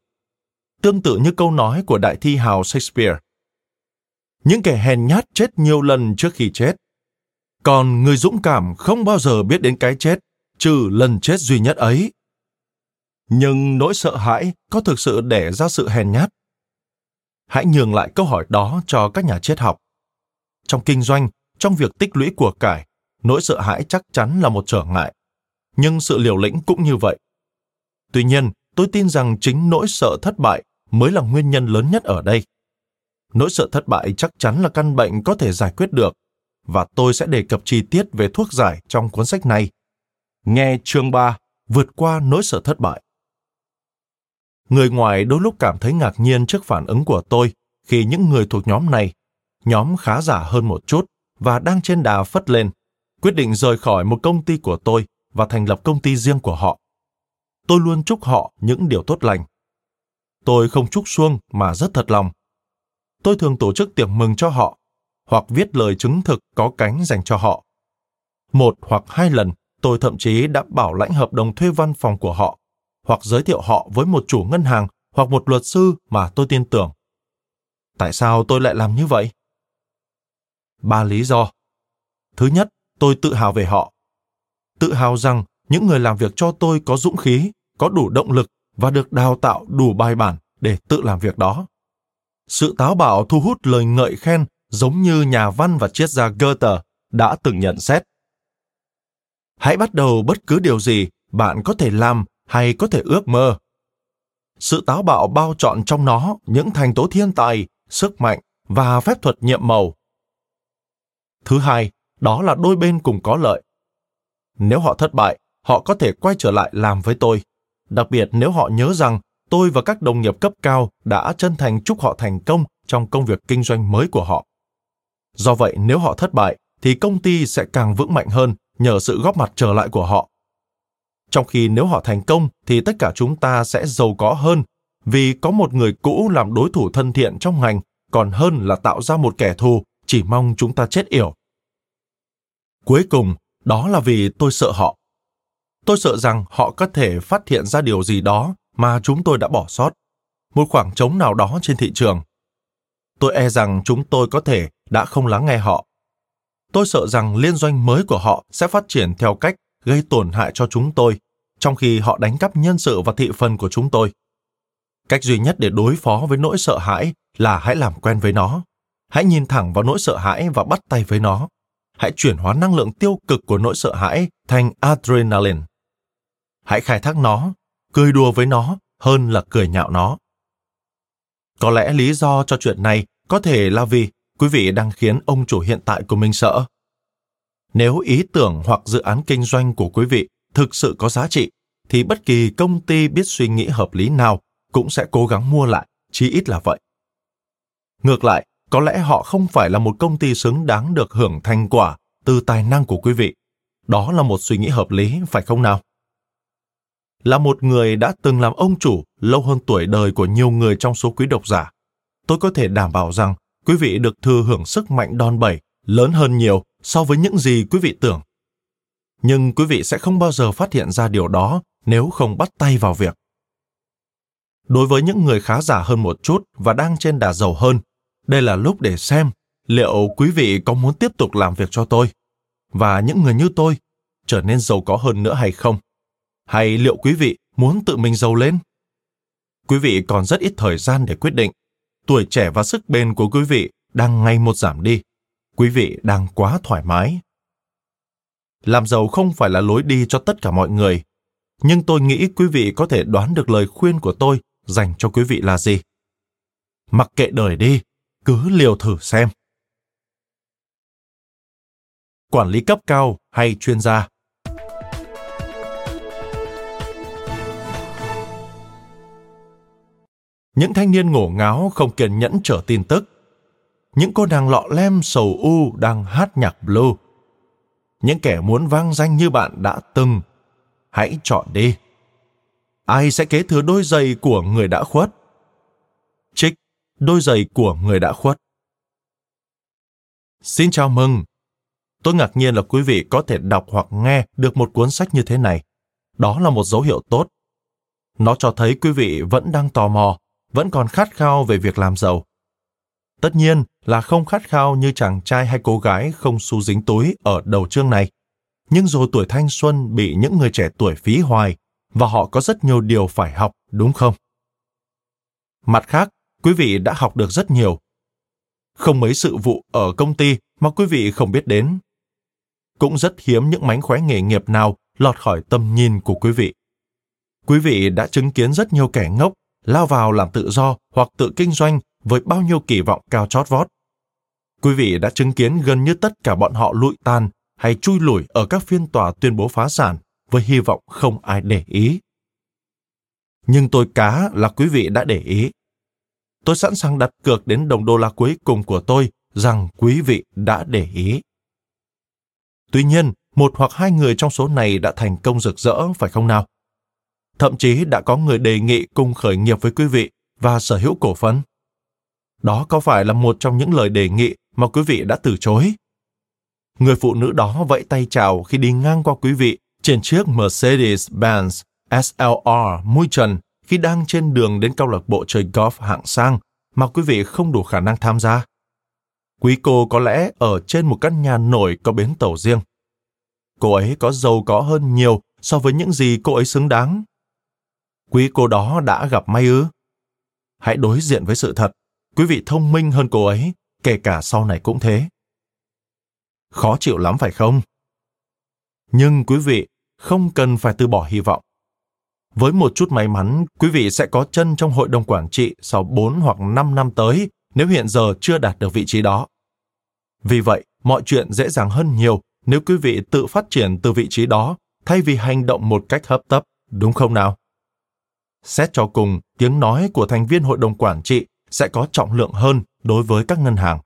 Tương tự như câu nói của đại thi hào Shakespeare. Những kẻ hèn nhát chết nhiều lần trước khi chết. Còn người dũng cảm không bao giờ biết đến cái chết, trừ lần chết duy nhất ấy. Nhưng nỗi sợ hãi có thực sự đẻ ra sự hèn nhát? Hãy nhường lại câu hỏi đó cho các nhà triết học. Trong kinh doanh, trong việc tích lũy của cải, nỗi sợ hãi chắc chắn là một trở ngại. Nhưng sự liều lĩnh cũng như vậy. Tuy nhiên, tôi tin rằng chính nỗi sợ thất bại mới là nguyên nhân lớn nhất ở đây. Nỗi sợ thất bại chắc chắn là căn bệnh có thể giải quyết được, và tôi sẽ đề cập chi tiết về thuốc giải trong cuốn sách này. Nghe chương 3, vượt qua nỗi sợ thất bại. Người ngoài đôi lúc cảm thấy ngạc nhiên trước phản ứng của tôi khi những người thuộc nhóm này, nhóm khá giả hơn một chút và đang trên đà phất lên, quyết định rời khỏi một công ty của tôi và thành lập công ty riêng của họ. Tôi luôn chúc họ những điều tốt lành. Tôi không chúc xuông mà rất thật lòng. Tôi thường tổ chức tiệc mừng cho họ hoặc viết lời chứng thực có cánh dành cho họ. Một hoặc hai lần, tôi thậm chí đã bảo lãnh hợp đồng thuê văn phòng của họ hoặc giới thiệu họ với một chủ ngân hàng hoặc một luật sư mà tôi tin tưởng. Tại sao tôi lại làm như vậy? Ba lý do. Thứ nhất, tôi tự hào về họ. Tự hào rằng những người làm việc cho tôi có dũng khí, có đủ động lực và được đào tạo đủ bài bản để tự làm việc đó. Sự táo bạo thu hút lời ngợi khen giống như nhà văn và triết gia Goethe đã từng nhận xét. Hãy bắt đầu bất cứ điều gì bạn có thể làm hay có thể ước mơ. Sự táo bạo bao trọn trong nó những thành tố thiên tài, sức mạnh và phép thuật nhiệm màu. Thứ hai, đó là đôi bên cùng có lợi. Nếu họ thất bại, họ có thể quay trở lại làm với tôi. Đặc biệt nếu họ nhớ rằng tôi và các đồng nghiệp cấp cao đã chân thành chúc họ thành công trong công việc kinh doanh mới của họ. Do vậy, nếu họ thất bại, thì công ty sẽ càng vững mạnh hơn nhờ sự góp mặt trở lại của họ. Trong khi nếu họ thành công thì tất cả chúng ta sẽ giàu có hơn vì có một người cũ làm đối thủ thân thiện trong ngành còn hơn là tạo ra một kẻ thù chỉ mong chúng ta chết yểu. Cuối cùng, đó là vì tôi sợ họ. Tôi sợ rằng họ có thể phát hiện ra điều gì đó mà chúng tôi đã bỏ sót, một khoảng trống nào đó trên thị trường. Tôi e rằng chúng tôi có thể đã không lắng nghe họ. Tôi sợ rằng liên doanh mới của họ sẽ phát triển theo cách gây tổn hại cho chúng tôi, trong khi họ đánh cắp nhân sự và thị phần của chúng tôi. Cách duy nhất để đối phó với nỗi sợ hãi là hãy làm quen với nó. Hãy nhìn thẳng vào nỗi sợ hãi và bắt tay với nó. Hãy chuyển hóa năng lượng tiêu cực của nỗi sợ hãi thành adrenaline. Hãy khai thác nó, cười đùa với nó hơn là cười nhạo nó. Có lẽ lý do cho chuyện này có thể là vì quý vị đang khiến ông chủ hiện tại của mình sợ. Nếu ý tưởng hoặc dự án kinh doanh của quý vị thực sự có giá trị, thì bất kỳ công ty biết suy nghĩ hợp lý nào cũng sẽ cố gắng mua lại, chí ít là vậy. Ngược lại, có lẽ họ không phải là một công ty xứng đáng được hưởng thành quả từ tài năng của quý vị. Đó là một suy nghĩ hợp lý, phải không nào? Là một người đã từng làm ông chủ lâu hơn tuổi đời của nhiều người trong số quý độc giả, tôi có thể đảm bảo rằng quý vị được thừa hưởng sức mạnh đòn bẩy lớn hơn nhiều so với những gì quý vị tưởng. Nhưng quý vị sẽ không bao giờ phát hiện ra điều đó nếu không bắt tay vào việc. Đối với những người khá giả hơn một chút và đang trên đà giàu hơn, đây là lúc để xem liệu quý vị có muốn tiếp tục làm việc cho tôi và những người như tôi trở nên giàu có hơn nữa hay không? Hay liệu quý vị muốn tự mình giàu lên? Quý vị còn rất ít thời gian để quyết định. Tuổi trẻ và sức bền của quý vị đang ngày một giảm đi. Quý vị đang quá thoải mái. Làm giàu không phải là lối đi cho tất cả mọi người, nhưng tôi nghĩ quý vị có thể đoán được lời khuyên của tôi dành cho quý vị là gì. Mặc kệ đời đi, cứ liều thử xem. Quản lý cấp cao hay chuyên gia Những thanh niên ngổ ngáo không kiên nhẫn trở tin tức. Những cô nàng lọ lem sầu u đang hát nhạc blue. Những kẻ muốn vang danh như bạn đã từng. Hãy chọn đi. Ai sẽ kế thừa đôi giày của người đã khuất? Trích, đôi giày của người đã khuất. Xin chào mừng. Tôi ngạc nhiên là quý vị có thể đọc hoặc nghe được một cuốn sách như thế này. Đó là một dấu hiệu tốt. Nó cho thấy quý vị vẫn đang tò mò vẫn còn khát khao về việc làm giàu. Tất nhiên là không khát khao như chàng trai hay cô gái không xu dính túi ở đầu chương này. Nhưng rồi tuổi thanh xuân bị những người trẻ tuổi phí hoài và họ có rất nhiều điều phải học, đúng không? Mặt khác, quý vị đã học được rất nhiều. Không mấy sự vụ ở công ty mà quý vị không biết đến. Cũng rất hiếm những mánh khóe nghề nghiệp nào lọt khỏi tầm nhìn của quý vị. Quý vị đã chứng kiến rất nhiều kẻ ngốc lao vào làm tự do hoặc tự kinh doanh với bao nhiêu kỳ vọng cao chót vót. Quý vị đã chứng kiến gần như tất cả bọn họ lụi tan hay chui lủi ở các phiên tòa tuyên bố phá sản với hy vọng không ai để ý. Nhưng tôi cá là quý vị đã để ý. Tôi sẵn sàng đặt cược đến đồng đô la cuối cùng của tôi rằng quý vị đã để ý. Tuy nhiên, một hoặc hai người trong số này đã thành công rực rỡ, phải không nào? Thậm chí đã có người đề nghị cùng khởi nghiệp với quý vị và sở hữu cổ phần. Đó có phải là một trong những lời đề nghị mà quý vị đã từ chối? Người phụ nữ đó vẫy tay chào khi đi ngang qua quý vị trên chiếc Mercedes-Benz SLR mui trần khi đang trên đường đến câu lạc bộ chơi golf hạng sang mà quý vị không đủ khả năng tham gia. Quý cô có lẽ ở trên một căn nhà nổi có bến tàu riêng. Cô ấy có giàu có hơn nhiều so với những gì cô ấy xứng đáng. Quý cô đó đã gặp may ư? Hãy đối diện với sự thật. Quý vị thông minh hơn cô ấy, kể cả sau này cũng thế. Khó chịu lắm phải không? Nhưng quý vị không cần phải từ bỏ hy vọng. Với một chút may mắn, quý vị sẽ có chân trong hội đồng quản trị sau 4 hoặc 5 năm tới nếu hiện giờ chưa đạt được vị trí đó. Vì vậy, mọi chuyện dễ dàng hơn nhiều nếu quý vị tự phát triển từ vị trí đó thay vì hành động một cách hấp tấp, đúng không nào? Xét cho cùng, tiếng nói của thành viên hội đồng quản trị sẽ có trọng lượng hơn đối với các ngân hàng.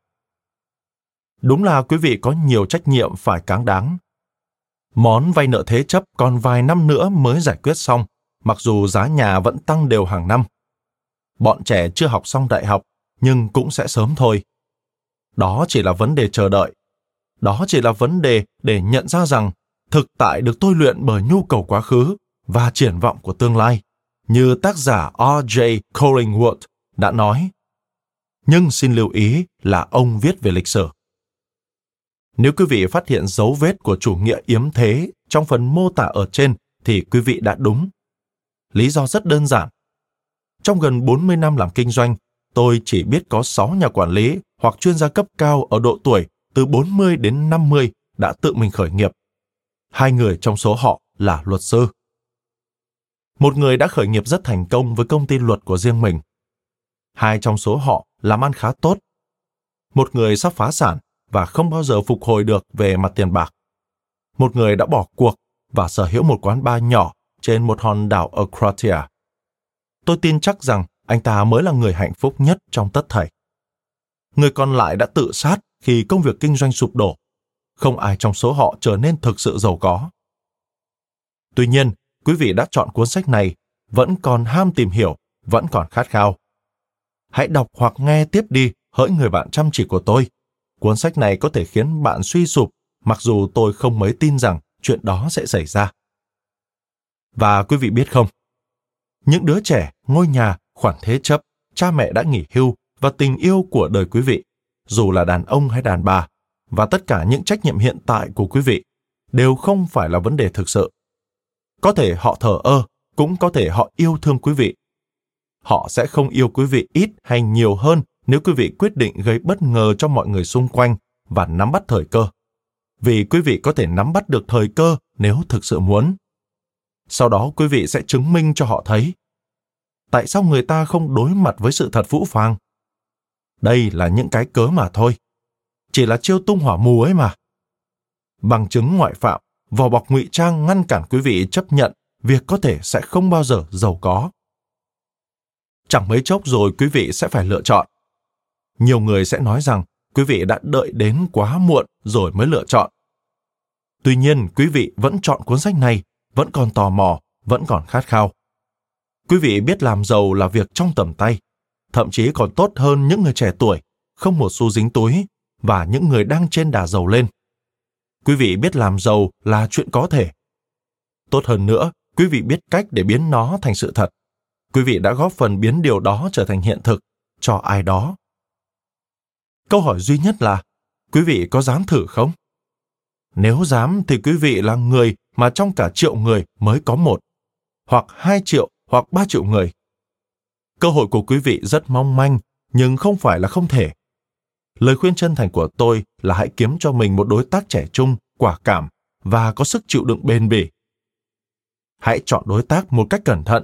Đúng là quý vị có nhiều trách nhiệm phải cáng đáng. Món vay nợ thế chấp còn vài năm nữa mới giải quyết xong, mặc dù giá nhà vẫn tăng đều hàng năm. Bọn trẻ chưa học xong đại học, nhưng cũng sẽ sớm thôi. Đó chỉ là vấn đề chờ đợi. Đó chỉ là vấn đề để nhận ra rằng thực tại được tôi luyện bởi nhu cầu quá khứ và triển vọng của tương lai, như tác giả R.J. Collingwood đã nói. Nhưng xin lưu ý là ông viết về lịch sử. Nếu quý vị phát hiện dấu vết của chủ nghĩa yếm thế trong phần mô tả ở trên thì quý vị đã đúng. Lý do rất đơn giản. Trong gần 40 năm làm kinh doanh, tôi chỉ biết có 6 nhà quản lý hoặc chuyên gia cấp cao ở độ tuổi từ 40 đến 50 đã tự mình khởi nghiệp. Hai người trong số họ là luật sư. Một người đã khởi nghiệp rất thành công với công ty luật của riêng mình. Hai trong số họ làm ăn khá tốt. Một người sắp phá sản và không bao giờ phục hồi được về mặt tiền bạc. Một người đã bỏ cuộc và sở hữu một quán bar nhỏ trên một hòn đảo ở Croatia. Tôi tin chắc rằng anh ta mới là người hạnh phúc nhất trong tất thảy. Người còn lại đã tự sát khi công việc kinh doanh sụp đổ. Không ai trong số họ trở nên thực sự giàu có. Tuy nhiên, quý vị đã chọn cuốn sách này, vẫn còn ham tìm hiểu, vẫn còn khát khao. Hãy đọc hoặc nghe tiếp đi hỡi người bạn chăm chỉ của tôi. Cuốn sách này có thể khiến bạn suy sụp, mặc dù tôi không mấy tin rằng chuyện đó sẽ xảy ra. Và quý vị biết không, những đứa trẻ, ngôi nhà, khoản thế chấp, cha mẹ đã nghỉ hưu và tình yêu của đời quý vị, dù là đàn ông hay đàn bà, và tất cả những trách nhiệm hiện tại của quý vị đều không phải là vấn đề thực sự. Có thể họ thờ ơ, cũng có thể họ yêu thương quý vị. Họ sẽ không yêu quý vị ít hay nhiều hơn nếu quý vị quyết định gây bất ngờ cho mọi người xung quanh và nắm bắt thời cơ. Vì quý vị có thể nắm bắt được thời cơ nếu thực sự muốn. Sau đó quý vị sẽ chứng minh cho họ thấy. Tại sao người ta không đối mặt với sự thật vũ phàng? Đây là những cái cớ mà thôi. Chỉ là chiêu tung hỏa mù ấy mà. Bằng chứng ngoại phạm, vỏ bọc ngụy trang ngăn cản quý vị chấp nhận việc có thể sẽ không bao giờ giàu có. Chẳng mấy chốc rồi quý vị sẽ phải lựa chọn. Nhiều người sẽ nói rằng quý vị đã đợi đến quá muộn rồi mới lựa chọn. Tuy nhiên, quý vị vẫn chọn cuốn sách này vẫn còn tò mò, vẫn còn khát khao. Quý vị biết làm giàu là việc trong tầm tay, thậm chí còn tốt hơn những người trẻ tuổi, không một xu dính túi và những người đang trên đà giàu lên. Quý vị biết làm giàu là chuyện có thể. Tốt hơn nữa, quý vị biết cách để biến nó thành sự thật. Quý vị đã góp phần biến điều đó trở thành hiện thực cho ai đó. Câu hỏi duy nhất là, quý vị có dám thử không? Nếu dám thì quý vị là người mà trong cả triệu người mới có một, hoặc hai triệu hoặc ba triệu người. Cơ hội của quý vị rất mong manh, nhưng không phải là không thể. Lời khuyên chân thành của tôi là hãy kiếm cho mình một đối tác trẻ trung, quả cảm và có sức chịu đựng bền bỉ. Hãy chọn đối tác một cách cẩn thận.